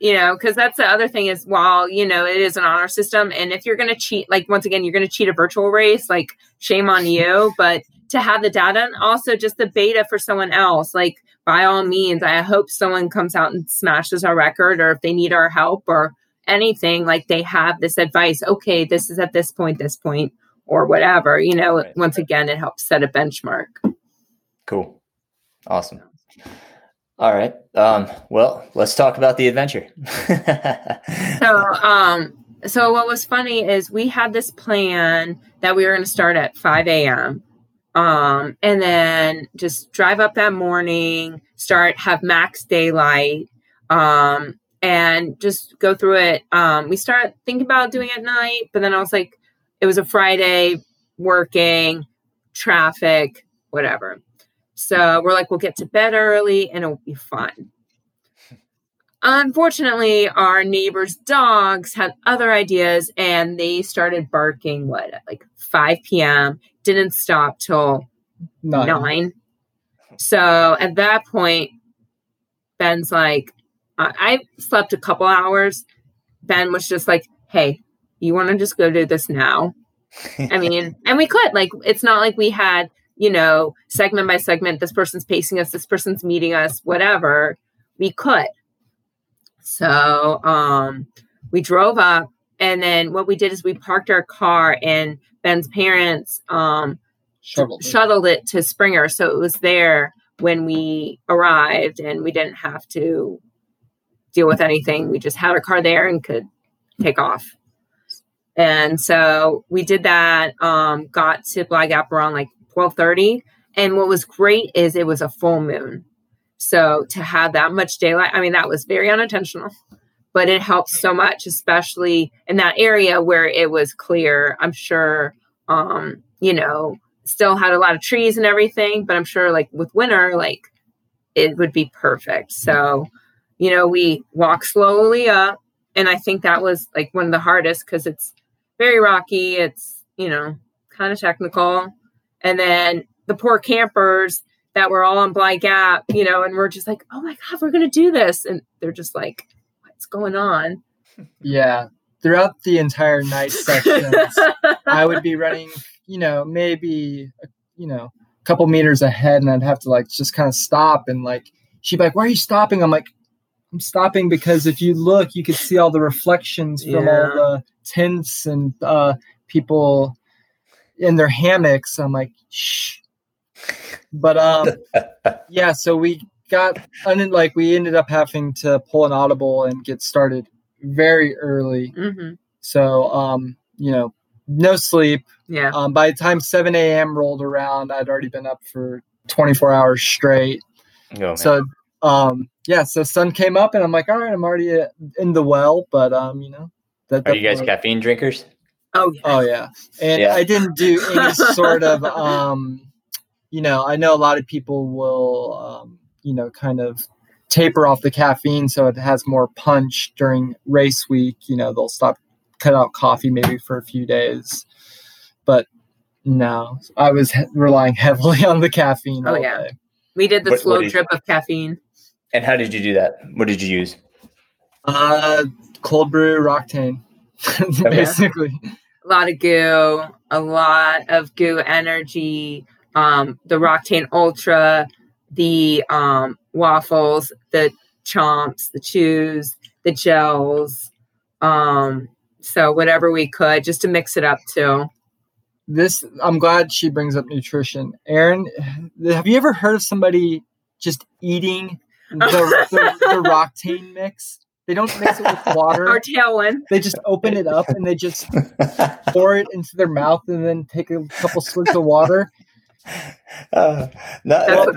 You know because that's the other thing is while you know it is an honor system and if you're going to cheat like once again you're going to cheat a virtual race like shame on you. But to have the data and also just the beta for someone else like by all means i hope someone comes out and smashes our record or if they need our help or anything like they have this advice okay this is at this point this point or whatever you know Right. once again it helps set a benchmark Cool. Awesome. All right. Um, well, let's talk about the adventure. so um so what was funny is we had this plan that we were going to start at 5 a.m um and then just drive up that morning start have max daylight um and just go through it um we start thinking about doing it at night but then i was like it was a friday working traffic whatever so we're like we'll get to bed early and it'll be fun Unfortunately, our neighbor's dogs had other ideas and they started barking, what, at like 5 p.m., didn't stop till Nine. 9. So at that point, Ben's like, I, I slept a couple hours. Ben was just like, hey, you want to just go do this now? I mean, and we could. Like, it's not like we had, you know, segment by segment, this person's pacing us, this person's meeting us, whatever. We could. So um, we drove up, and then what we did is we parked our car, and Ben's parents um, Shoveled. shuttled it to Springer, so it was there when we arrived, and we didn't have to deal with anything. We just had our car there and could take off. And so we did that. Um, got to Bly Gap around like twelve thirty, and what was great is it was a full moon. So to have that much daylight, I mean, that was very unintentional, but it helped so much, especially in that area where it was clear. I'm sure, um, you know, still had a lot of trees and everything, but I'm sure like with winter, like it would be perfect. So, you know, we walk slowly up. And I think that was like one of the hardest because it's very rocky. It's, you know, kind of technical. And then the poor campers that were all on Bly Gap, you know, and we're just like, oh my God, we're going to do this. And they're just like, what's going on? Yeah. Throughout the entire night sections, I would be running, you know, maybe, you know, a couple meters ahead and I'd have to like just kind of stop and like, she'd be like, why are you stopping? I'm like, I'm stopping because if you look, you could see all the reflections from Yeah. all the tents and uh, people in their hammocks. I'm like, shh. But um, yeah. So we got un- like we ended up having to pull an audible and get started very early. hmm So um, you know, no sleep. Yeah. Um, by the time 7 a.m. rolled around, I'd already been up for 24 hours straight. Oh. So, um, yeah, so sun came up, and I'm like, all right, I'm already uh, in the well, but um, you know, that. Are you guys caffeine drinkers? Oh, yeah. Oh yeah, and Yeah. I didn't do any sort of, um, you know, I know a lot of people will, um, you know, kind of taper off the caffeine so it has more punch during race week. You know, they'll stop, cut out coffee maybe for a few days, but no, I was he- relying heavily on the caffeine. Oh, all yeah. day. We did the What- slow what is- drip of caffeine. And how did you do that? What did you use? Uh, cold brew Roctane, basically. A lot of GU, a lot of GU Energy, um, the Roctane Ultra, the um, waffles, the chomps, the chews, the gels. Um, so whatever we could just to mix it up too. this I'm glad she brings up nutrition. Aaron, have you ever heard of somebody just eating the, the, the Roctane mix? They don't mix it with water. Our tailwind. They just open it up and they just pour it into their mouth and then take a couple slips of water. Uh, no, That's no,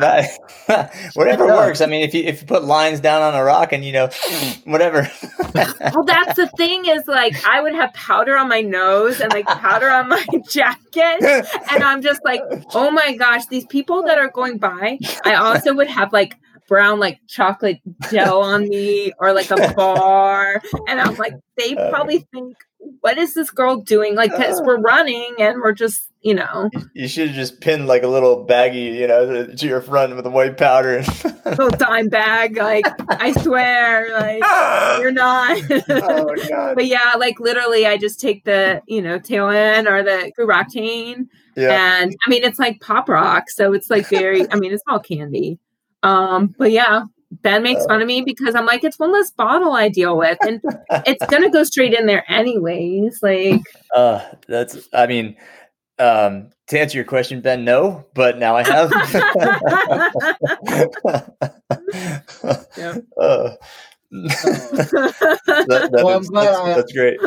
that- whatever works. I mean, if you if you put lines down on a rock and you know, whatever. Well, that's the thing is like I would have powder on my nose and like powder on my jacket. And I'm just like, oh my gosh, these people that are going by, I also would have like brown like chocolate gel on me or like a bar. And I'm like, they uh. probably think, what is this girl doing? Like, because uh. we're running and we're just, you know, you should have just pinned like a little baggie, you know, to your front with the white powder. little dime bag. Like, I swear, like, ah! you're not. oh god. but yeah, like literally, I just take the you know Tailwind or the Roctane, Yeah. and I mean it's like pop rock, so it's like very. I mean it's all candy. Um, but yeah, Ben makes fun of me because I'm like it's one less bottle I deal with, and it's gonna go straight in there anyways. Like Uh, that's. I mean, um, to answer your question, Ben, no, but now I have. Yeah. Uh, that, that Well, I'm is- glad that's, I- that's great.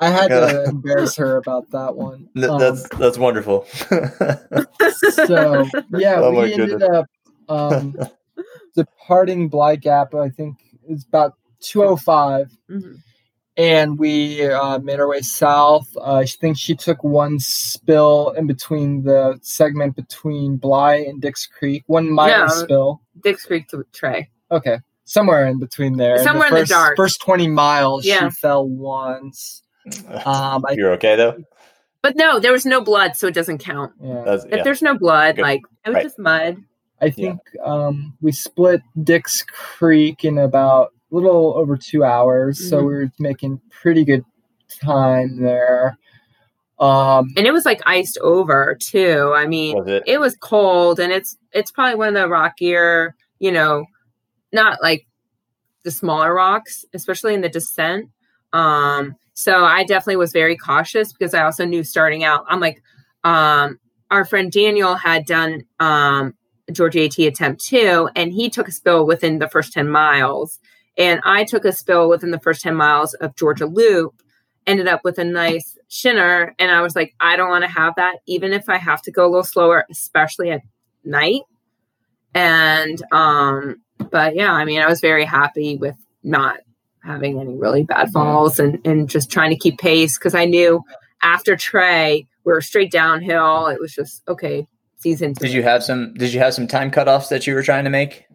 I had Yeah. to embarrass her about that one. Th- Um, that's that's wonderful. so yeah, Oh we ended goodness. up um, departing Bly Gap. I think it's about two oh five, Mhm. and we uh, made our way south. Uh, I think she took one spill in between the segment between Bly and Dicks Creek, one minor Yeah. spill. Dicks Creek to Tray. Okay, somewhere in between there. And Somewhere in the dark. First twenty miles, Yeah. she fell once. Um, I You're okay though. But no, there was no blood, so it doesn't count. yeah. That's, If yeah. there's no blood, Good. like it was Right. just mud. I Yeah. think um, we split Dicks Creek in about a little over two hours, so Mhm. we were making pretty good time there. Um, And it was like iced over too. I mean, Was it? it was cold and it's it's probably one of the rockier, you know, not like the smaller rocks, especially in the descent. Um, so I definitely was very cautious because I also knew starting out, I'm like, um, our friend Daniel had done um a Georgia AT attempt two, and he took a spill within the first 10 miles. And I took a spill within the first 10 miles of Georgia Loop, ended up with a nice shinner. And I was like, I don't want to have that, even if I have to go a little slower, especially at night. And um, but yeah, I mean, I was very happy with not having any really bad falls and, and just trying to keep pace because I knew after Tray, we were straight downhill. It was just okay, season. Did you have some? Did you have some time cutoffs that you were trying to make?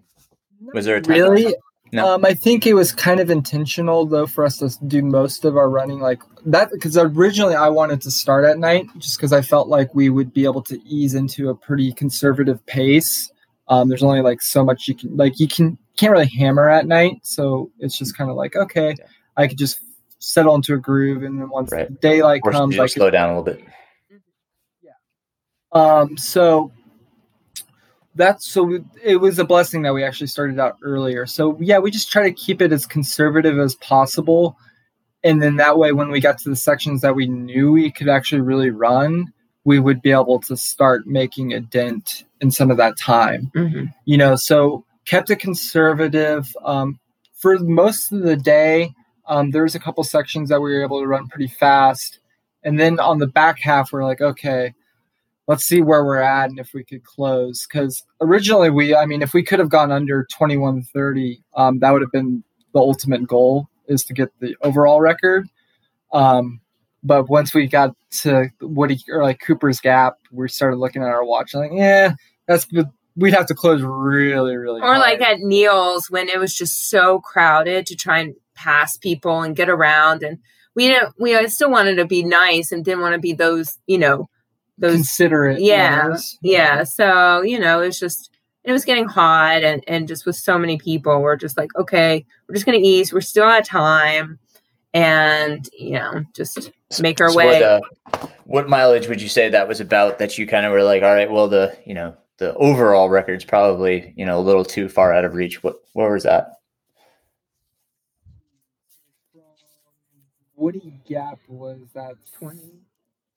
Was there a time really? No. Um, I think it was kind of intentional though for us to do most of our running like that because originally I wanted to start at night just because I felt like we would be able to ease into a pretty conservative pace. Um, there's only like so much you can like you can can't really hammer at night, so it's just kind of like okay, Yeah. I could just settle into a groove, and then once Right. daylight Or comes, did you I could slow down a little bit? Um, so that's so it was a blessing that we actually started out earlier. So yeah, we just try to keep it as conservative as possible, and then that way, when we got to the sections that we knew we could actually really run, we would be able to start making a dent in some of that time. Mhm. You know, so kept it conservative um, for most of the day. Um, there was a couple sections that we were able to run pretty fast, and then on the back half, we're like, okay let's see where we're at and if we could close because originally we i mean if we could have gone under 2130 um, that would have been the ultimate goal is to get the overall record um, but once we got to woody or like cooper's gap we started looking at our watch like yeah that's good we'd have to close really really Or like at Neels when it was just so crowded to try and pass people and get around, and we didn't. We still wanted to be nice and didn't want to be those, you know, those considerate yeah runners. yeah so you know it was just it was getting hot and and just with so many people we're just like okay we're just gonna ease we're still at time and you know just make our So way What, uh, what mileage would you say that was about? That you kind of were like, all right, well, the you know the overall record's probably you know a little too far out of reach. What what was that? woody gap was that 20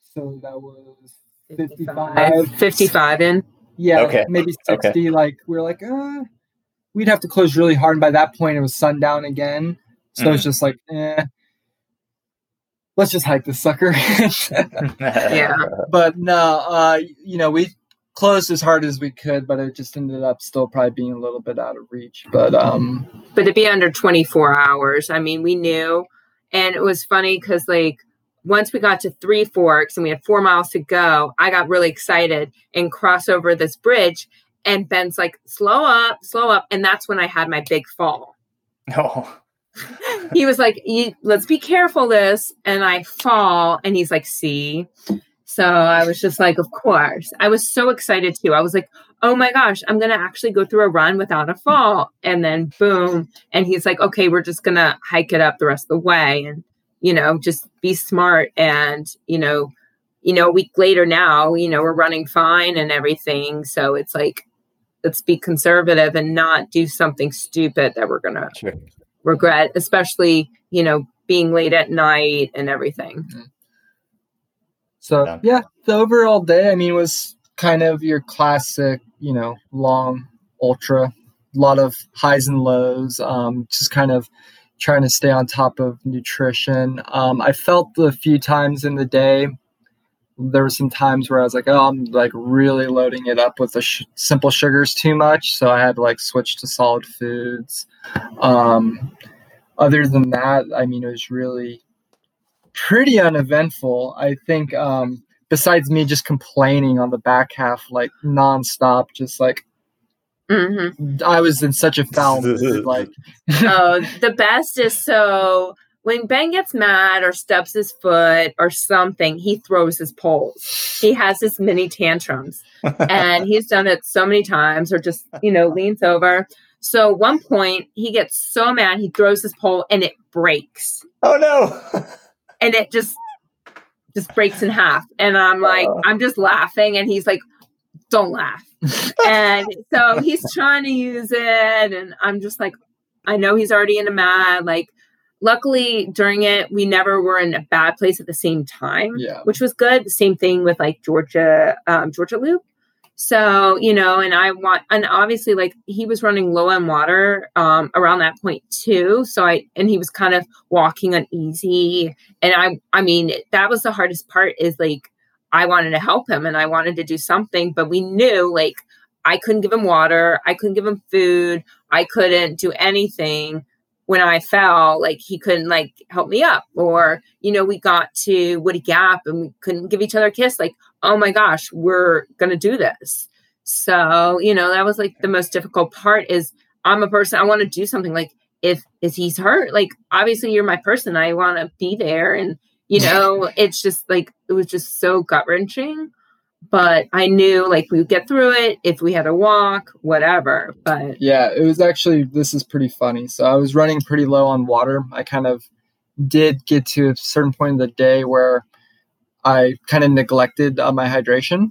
so that was 55 55 55 in Yeah, Okay. maybe Okay. 60. Like, we are like, uh, we'd have to close really hard. And by that point, it was sundown again. So Mm-hmm. it's just like, eh, let's just hike this sucker. Yeah. but no, uh, you know, we closed as hard as we could, but it just ended up still probably being a little bit out of reach. But um, but to be under 24 hours i mean we knew and it was funny because like once we got to three forks and we had four miles to go i got really excited and cross over this bridge and ben's like slow up slow up. And that's when i had my big fall. No. Oh. he was like "You- let's be careful this. And i fall and he's like see? So i was just like of course. I was so excited too. I was like oh my gosh i'm gonna actually go through a run without a fall. And then boom. And he's like okay we're just gonna hike it up the rest of the way. And you know just be smart and you know you know a week later now you know we're running fine and everything so it's like let's be conservative and not do something stupid that we're gonna Sure. regret, especially, you know, being late at night and everything. so Yeah. yeah, the overall day, I mean, was kind of your classic, you know, long ultra, a lot of highs and lows, um, just kind of trying to stay on top of nutrition. Um, I felt a few times in the day. There were some times where I was like, "Oh, I'm like really loading it up with the sh- simple sugars too much," so I had to like switch to solid foods. Um, other than that, I mean, it was really pretty uneventful. I think um, besides me just complaining on the back half like nonstop, just like hmm I was in such a foul mood. Like, oh, the best is so when Ben gets mad or stubs his foot or something, he throws his poles. He has his mini tantrums, and he's done it so many times, or just you know leans over. So one point he gets so mad he throws his pole and it breaks, oh no. and it just just breaks in half. And I'm like, Oh. I'm just laughing, and he's like, "Don't laugh." And so he's trying to use it and i'm just like i know he's already in a mad like luckily during it we never were in a bad place at the same time yeah, which was good. The same thing with like georgia um, georgia loop. So you know and i want and obviously like he was running low on water um, around that point too. So i and he was kind of walking uneasy. And i i mean that was the hardest part is like I wanted to help him and I wanted to do something, but we knew like I couldn't give him water, I couldn't give him food, I couldn't do anything when I fell. Like he couldn't like help me up, or you know, we got to Woody Gap and we couldn't give each other a kiss. Like, oh my gosh, we're gonna do this. So you know, that was like the most difficult part. Is I'm a person I want to do something. Like if if he's hurt, like obviously you're my person. I want to be there and you know it's just like it was just so gut wrenching but i knew like we would get through it if we had a walk whatever but yeah. It was actually this is pretty funny. So I was running pretty low on water. I kind of did get to a certain point in the day where I kind of neglected uh, my hydration.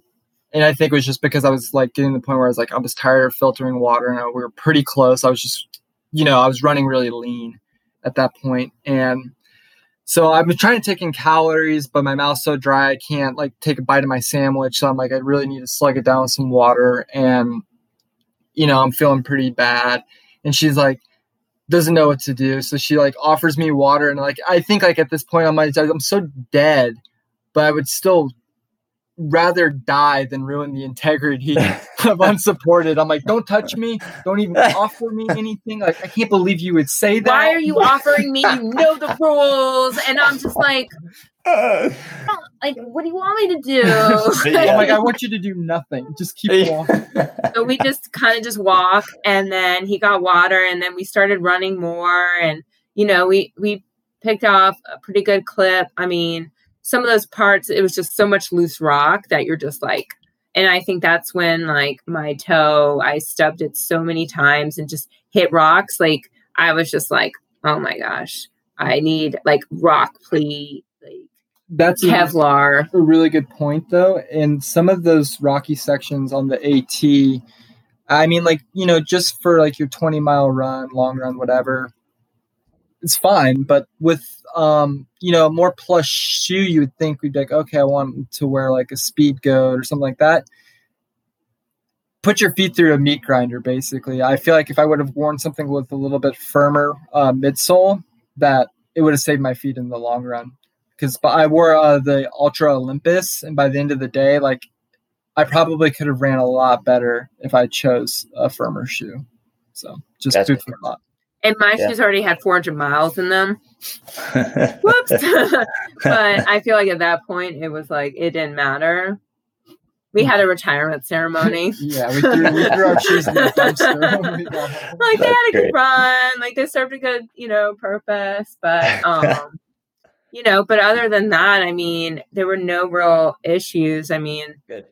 And I think it was just because I was like getting to the point where I was like, I was tired of filtering water and I, we were pretty close. I was just, you know, I was running really lean at that point. And so I'm trying to take in calories, but my mouth's so dry I can't like take a bite of my sandwich. So I'm like, I really need to slug it down with some water. And, you know, I'm feeling pretty bad. And she's like, doesn't know what to do. So she like offers me water. And like, I think like at this point I'm like, I'm so dead, but I would still rather die than ruin the integrity of unsupported. I'm like, don't touch me. Don't even offer me anything. Like, I can't believe you would say that. why are you offering me you know the rules and i'm just like Uh, like what do you want me to do Yeah. I'm like, I want you to do nothing. Just keep walking. so we just kind of just walk and then he got water and then we started running more and you know we we picked off a pretty good clip i mean some of those parts it was just so much loose rock that you're just like and i think that's when like my toe i stubbed it so many times and just hit rocks. Like i was just like oh my gosh i need like rock plea like That's a- kevlar. a really good point though. And some of those rocky sections on the at i mean like you know just for like your 20 mile run long run whatever it's fine but with um you know a more plush shoe you would think we'd be like okay i want to wear like a speed goat or something like that put your feet through a meat grinder basically i feel like if i would have worn something with a little bit firmer uh, midsole that it would have saved my feet in the long run because I wore uh, the Altra Olympus, and by the end of the day, like I probably could have ran a lot better if I chose a firmer shoe. So just food for thought. And my Yeah. shoes already had 400 miles in them whoops but i feel like at that point it was like it didn't matter we had a retirement ceremony Yeah, we threw, we threw our shoes in the dumpster. when we like they had a good great. run like they served a good you know purpose but um you know but other than that i mean there were no real issues i mean Good.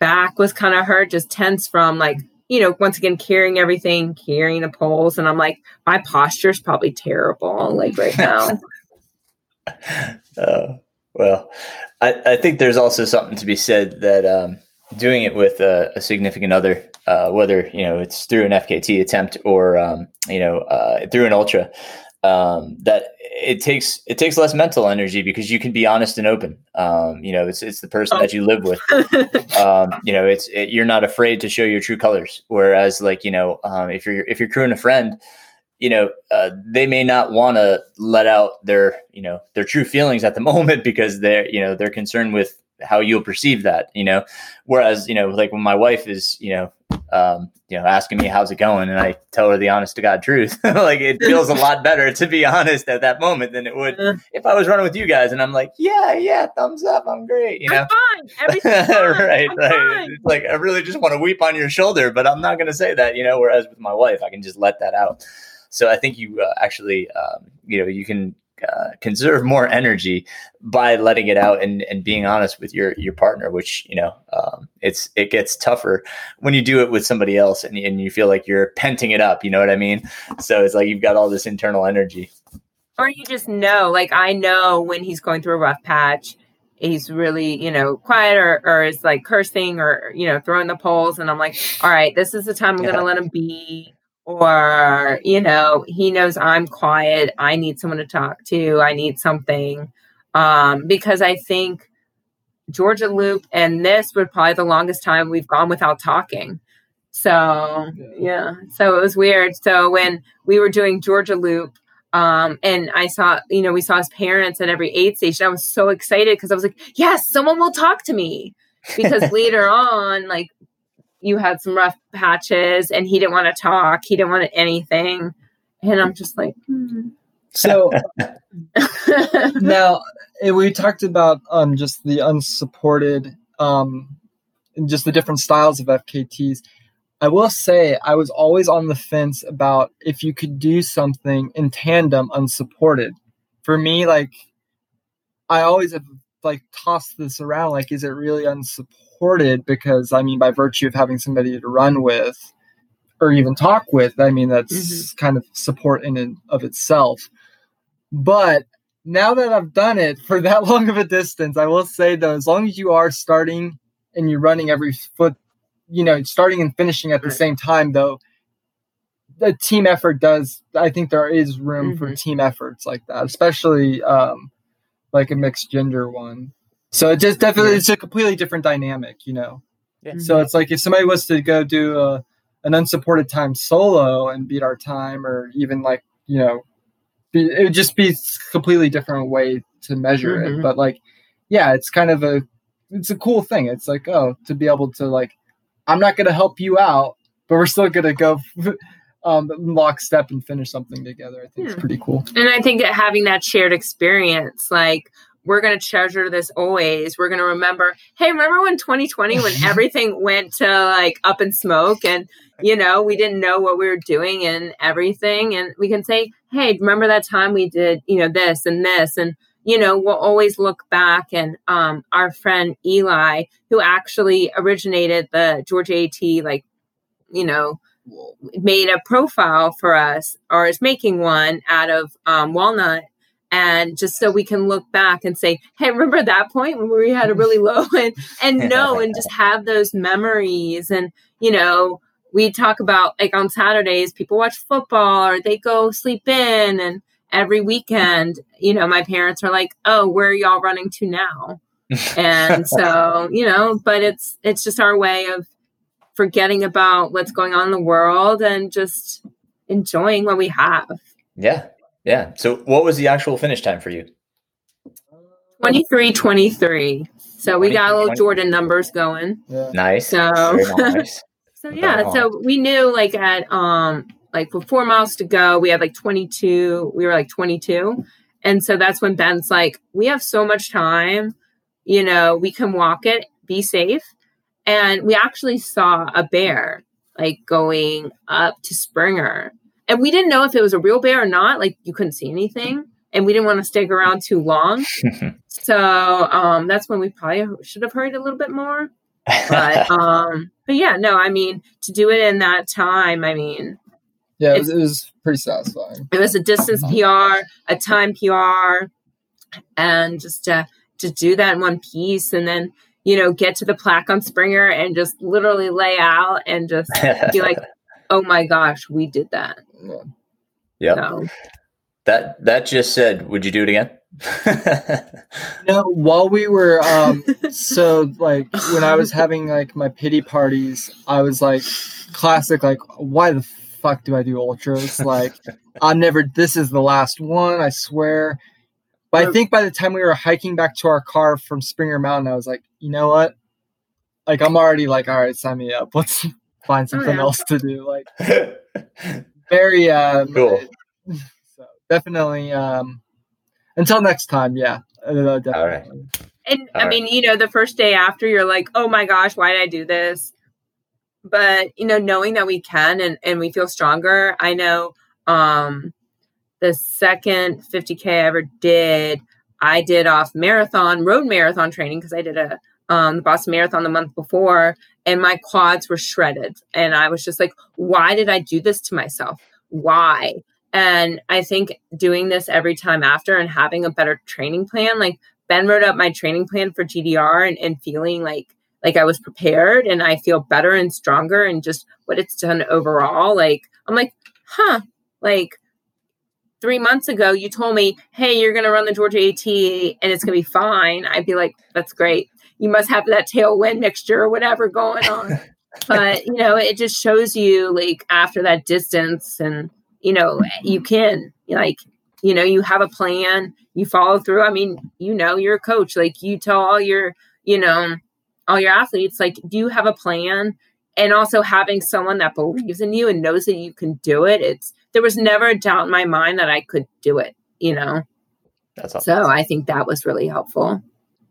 back was kind of hurt just tense from like you know once again carrying everything carrying the poles and i'm like my posture is probably terrible like right now. Uh, well, I, I think there's also something to be said that um, doing it with a, a significant other, uh, whether you know it's through an FKT attempt or um, you know uh, through an ultra, um, that it takes it takes less mental energy because you can be honest and open. Um, you know, it's it's the person Oh. that you live with. um, you know, it's it, you're not afraid to show your true colors. Whereas, like you know, um, if you're if you're crewing a friend, you know, uh, they may not want to let out their, you know, their true feelings at the moment because they're, you know, they're concerned with how you'll perceive that, you know. Whereas, you know, like when my wife is, you know, um, you know, asking me how's it going, and I tell her the honest to God truth, like it feels a lot better to be honest at that moment than it would if I was running with you guys and I'm like, yeah, yeah, thumbs up, I'm great, you know. I'm fine. Everything's fine. right, I'm right. fine. It's like I really just want to weep on your shoulder, but I'm not going to say that, you know. Whereas with my wife, I can just let that out. So I think you uh, actually, um, you know, you can uh, conserve more energy by letting it out and, and being honest with your your partner. Which you know, um, it's it gets tougher when you do it with somebody else and, and you feel like you're penting it up. You know what I mean? So it's like you've got all this internal energy. or you just know like i know when he's going through a rough patch he's really you know quiet or, or is like cursing or you know throwing the poles and i'm like all right this is the time i'm Yeah. gonna let him be or you know he knows i'm quiet i need someone to talk to i need something um because i think georgia loop and this were probably the longest time we've gone without talking so yeah so it was weird so when we were doing georgia loop um, and I saw, you know, we saw his parents at every aid station. I was so excited because I was like, yes, someone will talk to me. Because later on, like, you had some rough patches and he didn't want to talk. He didn't want anything. And I'm just like, hmm. So now eh, we talked about um, just the unsupported, um, just the different styles of FKTs. I will say I was always on the fence about if you could do something in tandem unsupported. For me, like I always have like tossed this around, like is it really unsupported? Because I mean, by virtue of having somebody to run with or even talk with, I mean that's kind of support in and of itself. But now that I've done it for that long of a distance, I will say though, as long as you are starting and you're running every foot, you know, starting and finishing at the Right. same time, though, the team effort does. I think there is room for Mhm. team efforts like that, especially um, like a mixed gender one. So it just definitely Yeah. it's a completely different dynamic, you know. Mm-hmm. So it's like if somebody was to go do a, an unsupported time solo and beat our time, or even like you know, be, it would just be a completely different way to measure Mhm. it. But like, yeah, it's kind of a it's a cool thing. It's like oh, to be able to like, I'm not going to help you out, but we're still going to go um, lockstep and finish something together. I think Yeah. it's pretty cool. And I think that having that shared experience, like we're going to treasure this always. We're going to remember, hey, remember when 2020 when everything went to like up in smoke and you know, we didn't know what we were doing and everything. And we can say, hey, remember that time we did, you know, this and this. And you know, we'll always look back and um our friend Eli who actually originated the Georgia AT like you know, made a profile for us or is making one out of um, walnut and just so we can look back and say hey remember that point when we had a really low and and know and just have those memories. And you know we talk about like on saturdays people watch football or they go sleep in and every weekend you know my parents are like oh where are y'all running to now? And so you know but it's it's just our way of forgetting about what's going on in the world and just enjoying what we have. Yeah, yeah. So what was the actual finish time for you? 23 23 so we got a little 23, jordan numbers going Yeah. Nice. So- Very nice. so Right yeah on. so we knew like at um like with four miles to go we had like 22 we were like 22 and so that's when ben's like we have so much time you know we can walk it be safe and we actually saw a bear like going up to springer and we didn't know if it was a real bear or not like you couldn't see anything and we didn't want to stick around too long. So um that's when we probably should have hurried a little bit more. But um but yeah no i mean to do it in that time i mean Yeah, it was, it was pretty satisfying. it was a distance pr a time pr and just to to do that in one piece and then you know get to the plaque on springer and just literally lay out and just be like oh my gosh we did that Yeah. yep. so That that just said, would you do it again? You know, while we were um so like when I was having like my pity parties, I was like classic like why the fuck do I do ultras? Like, I'm never. This is the last one. I swear. But I think by the time we were hiking back to our car from Springer Mountain, I was like, you know what? Like, I'm already like, all right, sign me up. Let's find something yeah. else to do. Like, very um, Cool. So definitely. Um, until next time, yeah. Uh, definitely. And All I right. mean, you know, the first day after, you're like, oh my gosh, why did I do this? But you know, knowing that we can and and we feel stronger. I know. Um, the second 50k I ever did, I did off marathon road marathon training because I did a um, the Boston Marathon the month before, and my quads were shredded, and I was just like, why did I do this to myself? Why? And I think doing this every time after and having a better training plan, like Ben wrote up my training plan for GDR and, and feeling like like I was prepared and I feel better and stronger and just what it's done overall. Like I'm like, huh, like three months ago you told me, hey, you're gonna run the Georgia AT and it's gonna be fine. I'd be like, that's great. You must have that tailwind mixture or whatever going on. but you know, it just shows you like after that distance and you know, mm-hmm. you can like, you know, you have a plan, you follow through. I mean, you know, you're a coach. Like you tell all your, you know, all your athletes, like, do you have a plan? And also having someone that believes in you and knows that you can do it. It's there was never a doubt in my mind that I could do it, you know. That's awesome. So I think that was really helpful.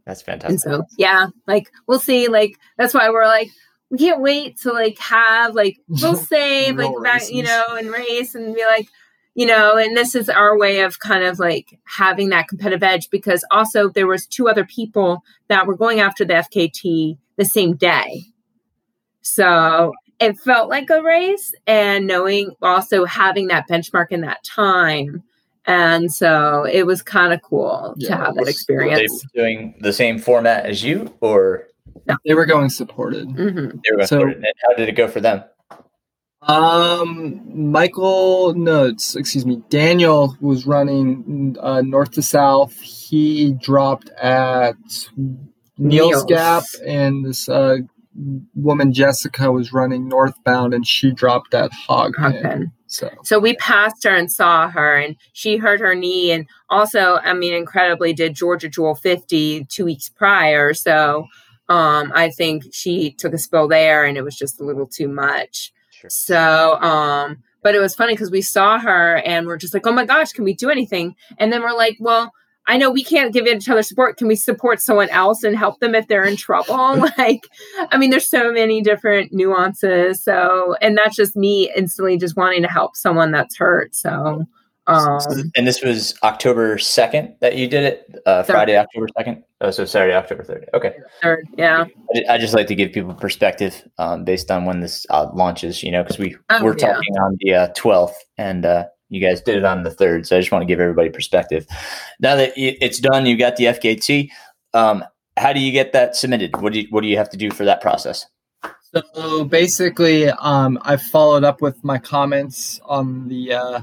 That's fantastic. And so yeah, like we'll see. Like that's why we're like we can't wait to like have like we'll save like back, you know, and race and be like, you know, and this is our way of kind of like having that competitive edge because also there was two other people that were going after the FKT the same day. So it felt like a race and knowing also having that benchmark in that time. And so it was kind of cool to Yeah, have that was- Were they experience. doing the same format as you, or They were going supported. hmm they were going So- to and how did it go for them? Um, Michael, no, excuse me, Daniel was running uh, north to south. He dropped at Neels Neels. Gap, and this uh, woman Jessica was running northbound, and she dropped that Hog Pen. Okay. So So we passed her and saw her, and she hurt her knee. And also, I mean, incredibly, did Georgia Jewel 50 two weeks prior. So um, I think she took a spill there, and it was just a little too much. Sure. So, um, but it was funny because we saw her and we're just like, oh my gosh, can we do anything? And then we're like, well, I know we can't give each other support. Can we support someone else and help them if they're in trouble? like, I mean, there's so many different nuances. So, and that's just me instantly just wanting to help someone that's hurt. So, um, and this was October second that you did it. Uh, Friday, October second. Oh, so Saturday, October third. Okay. third, yeah. I I just like to give people perspective um, based on when this uh, launches, you know, because we Oh, we're yeah. talking on the uh, twelfth, and uh, you guys did it on the third. So I just want to give everybody perspective. Now that it's done, you've got the FKT. Um, how do you get that submitted? What do you, what do you have to do for that process? So basically, um, I followed up with my comments on the uh,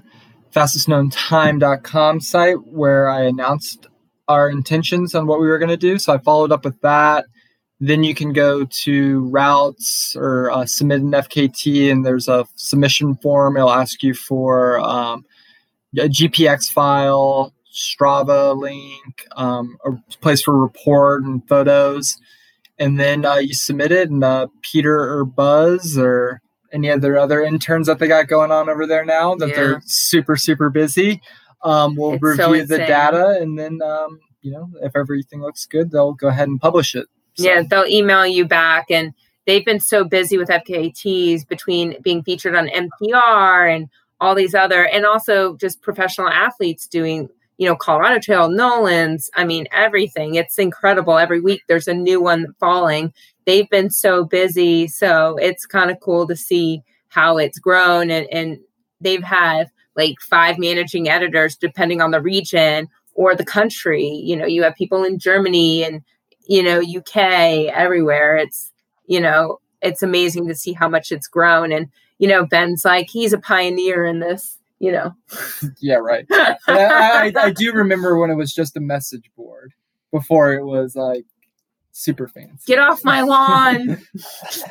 fastestknowntime.com site where I announced our intentions on what we were going to do. So I followed up with that. Then you can go to routes or uh, submit an FKT, and there's a submission form. It'll ask you for um, a GPX file, Strava link, um, a place for report and photos and then uh, you submit it, and uh, Peter or Buzz or any other other interns that they got going on over there now that Yeah. they're super super busy. Um, we'll It's so review the data, and then um, you know if everything looks good, they'll go ahead and publish it. So, Yeah, they'll email you back, and they've been so busy with FKTs between being featured on NPR and all these other, and also just professional athletes doing, you know, Colorado Trail, Nolan's. I mean, everything. It's incredible. Every week there's a new one falling. They've been so busy, so it's kind of cool to see how it's grown, and and they've had like five managing editors depending on the region or the country. You know, you have people in Germany and you know, UK, everywhere. It's, you know, it's amazing to see how much it's grown. And, you know, Ben's like, he's a pioneer in this, you know. yeah, right. I, I, I do remember when it was just a message board before it was like super fancy. Get off my lawn.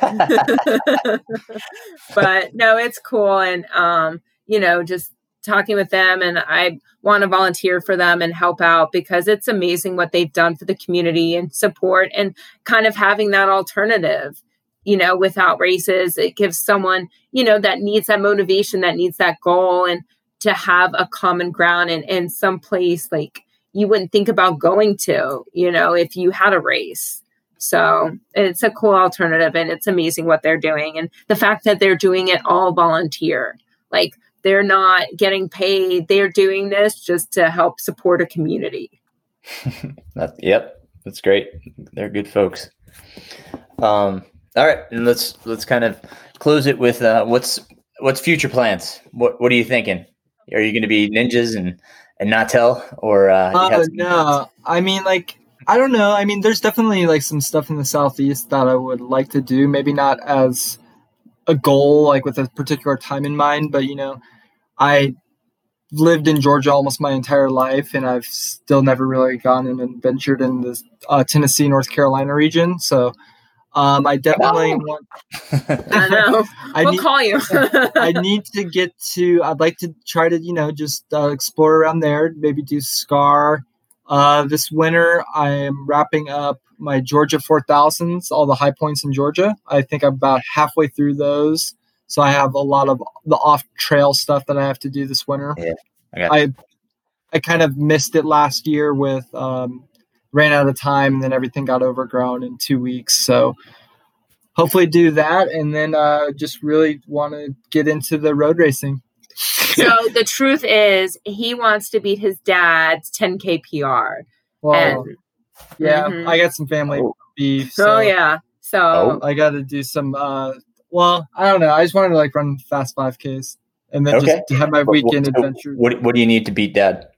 but no, it's cool. And, um, you know, just talking with them and I want to volunteer for them and help out because it's amazing what they've done for the community and support and kind of having that alternative, you know, without races. It gives someone, you know, that needs that motivation, that needs that goal and to have a common ground and in some place like you wouldn't think about going to, you know, if you had a race. So it's a cool alternative and it's amazing what they're doing. And the fact that they're doing it all volunteer. Like they're not getting paid. They're doing this just to help support a community. that, yep, that's great. They're good folks. Um, all right, and let's let's kind of close it with uh, what's what's future plans. What what are you thinking? Are you going to be ninjas and and not tell or? Uh, uh no, I mean like I don't know. I mean, there's definitely like some stuff in the southeast that I would like to do. Maybe not as a goal, like with a particular time in mind, but you know, I lived in Georgia almost my entire life, and I've still never really gone and ventured in the uh, Tennessee, North Carolina region. So um, I definitely oh. want. I know. I we'll need, call you. I need to get to. I'd like to try to, you know, just uh, explore around there. Maybe do Scar. Uh, this winter, I am wrapping up my Georgia 4000s, all the high points in Georgia. I think I'm about halfway through those. So I have a lot of the off trail stuff that I have to do this winter. Yeah. I I kind of missed it last year with um, ran out of time and then everything got overgrown in two weeks. So hopefully do that and then uh, just really want to get into the road racing. so the truth is he wants to beat his dad's 10k PR. Well, and, yeah, mm-hmm. I got some family oh. beef. So oh yeah. So oh. I got to do some uh, well, I don't know. I just wanted to like run fast 5Ks and then okay. just have my weekend what, adventure. What, what do you need to beat dad?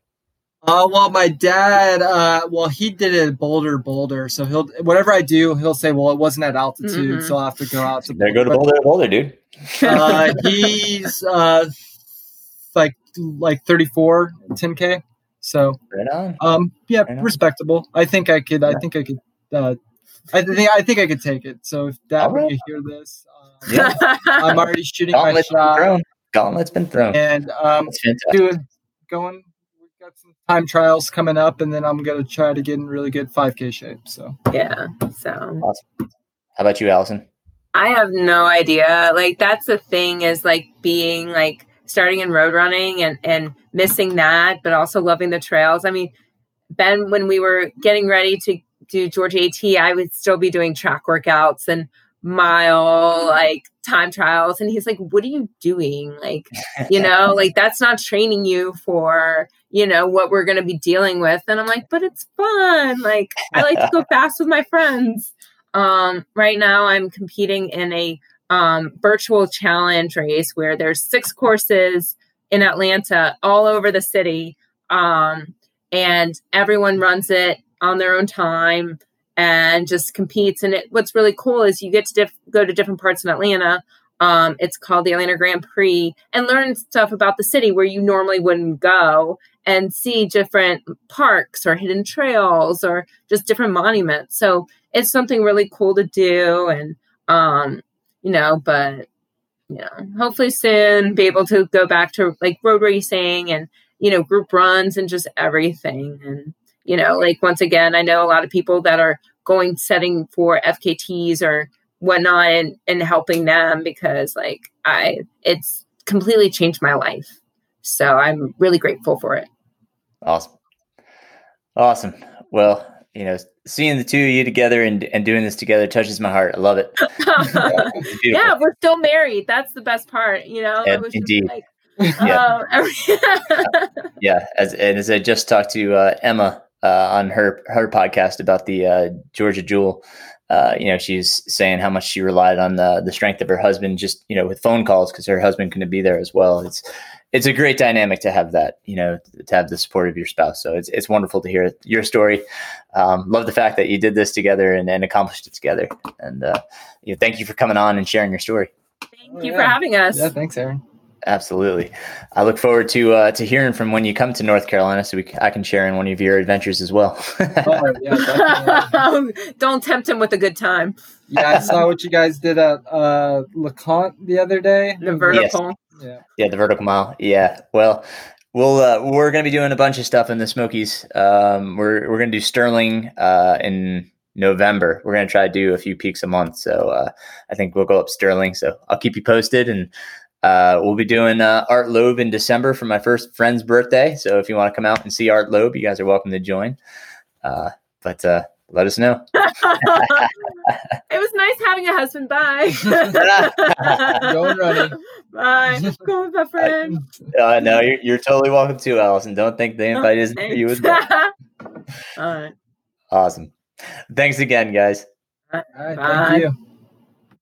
Uh, well, my dad, uh, well, he did it Bolder, Boulder. So he'll, whatever I do, he'll say, well, it wasn't at altitude. Mm-hmm. So I'll have to go out to there. Go to Bolder, Boulder, dude. uh, he's, uh, like, like 34, 10K. So, right on. Um, yeah, right respectable. I think I could, I think I could, uh, I think I think I could take it. So if that right. when you hear this, uh, yeah. I'm already shooting Gauntlet's my shot. Been Gauntlet's been thrown. And um, doing, going, we've got some time trials coming up, and then I'm going to try to get in really good 5K shape. So, yeah. So, awesome. How about you, Allison? I have no idea. Like, that's the thing is like being like starting in road running and, and missing that, but also loving the trails. I mean, Ben, when we were getting ready to do Georgia AT, I would still be doing track workouts and mile like time trials. And he's like what are you doing? Like you know like that's not training you for you know what we're going to be dealing with. And i'm like but it's fun. Like i like to go fast with my friends. Um right now i'm competing in a um virtual challenge race where there's six courses in atlanta all over the city um and everyone runs it on their own time and just competes. And it, what's really cool is you get to diff- go to different parts in Atlanta. Um, it's called the Atlanta Grand Prix and learn stuff about the city where you normally wouldn't go and see different parks or hidden trails or just different monuments. So it's something really cool to do. And, um, you know, but, you know, hopefully soon be able to go back to like road racing and, you know, group runs and just everything. And, you know like once again i know a lot of people that are going setting for fkts or whatnot and, and helping them because like i it's completely changed my life. So i'm really grateful for it. Awesome. Awesome. Well you know seeing the two of you together and, and doing this together touches my heart i love it yeah we're still married that's the best part you know yeah, indeed like, yeah. Um, yeah as and as i just talked to uh, emma uh, on her her podcast about the uh, Georgia Jewel. Uh, you know, she's saying how much she relied on the the strength of her husband, just you know, with phone calls because her husband couldn't be there as well. It's it's a great dynamic to have that, you know, to have the support of your spouse. So it's it's wonderful to hear your story. Um, love the fact that you did this together and, and accomplished it together. And uh, you know, thank you for coming on and sharing your story. Thank you oh, yeah. for having us. Yeah, thanks, Aaron. Absolutely. I look forward to uh, to hearing from when you come to North Carolina, so we c- I can share in one of your adventures as well. Oh, yeah. Don't tempt him with a good time. yeah, I saw what you guys did at uh, LeConte the other day. The vertical. Yeah. yeah, the vertical mile. Yeah. Well, we'll uh, we're going to be doing a bunch of stuff in the Smokies. Um, we're we're going to do Sterling uh, in November. We're going to try to do a few peaks a month. So uh, I think we'll go up Sterling. So I'll keep you posted and. Uh, we'll be doing uh, Art Loeb in December for my first friend's birthday. So if you want to come out and see Art Loeb, you guys are welcome to join. Uh, but uh, let us know. it was nice having a husband. Bye. Going running. Bye. Go with my friend. Uh, no, you're, you're totally welcome too, Allison. Don't think the invite isn't for you as well. All right. Awesome. Thanks again, guys. All right, Bye. thank you.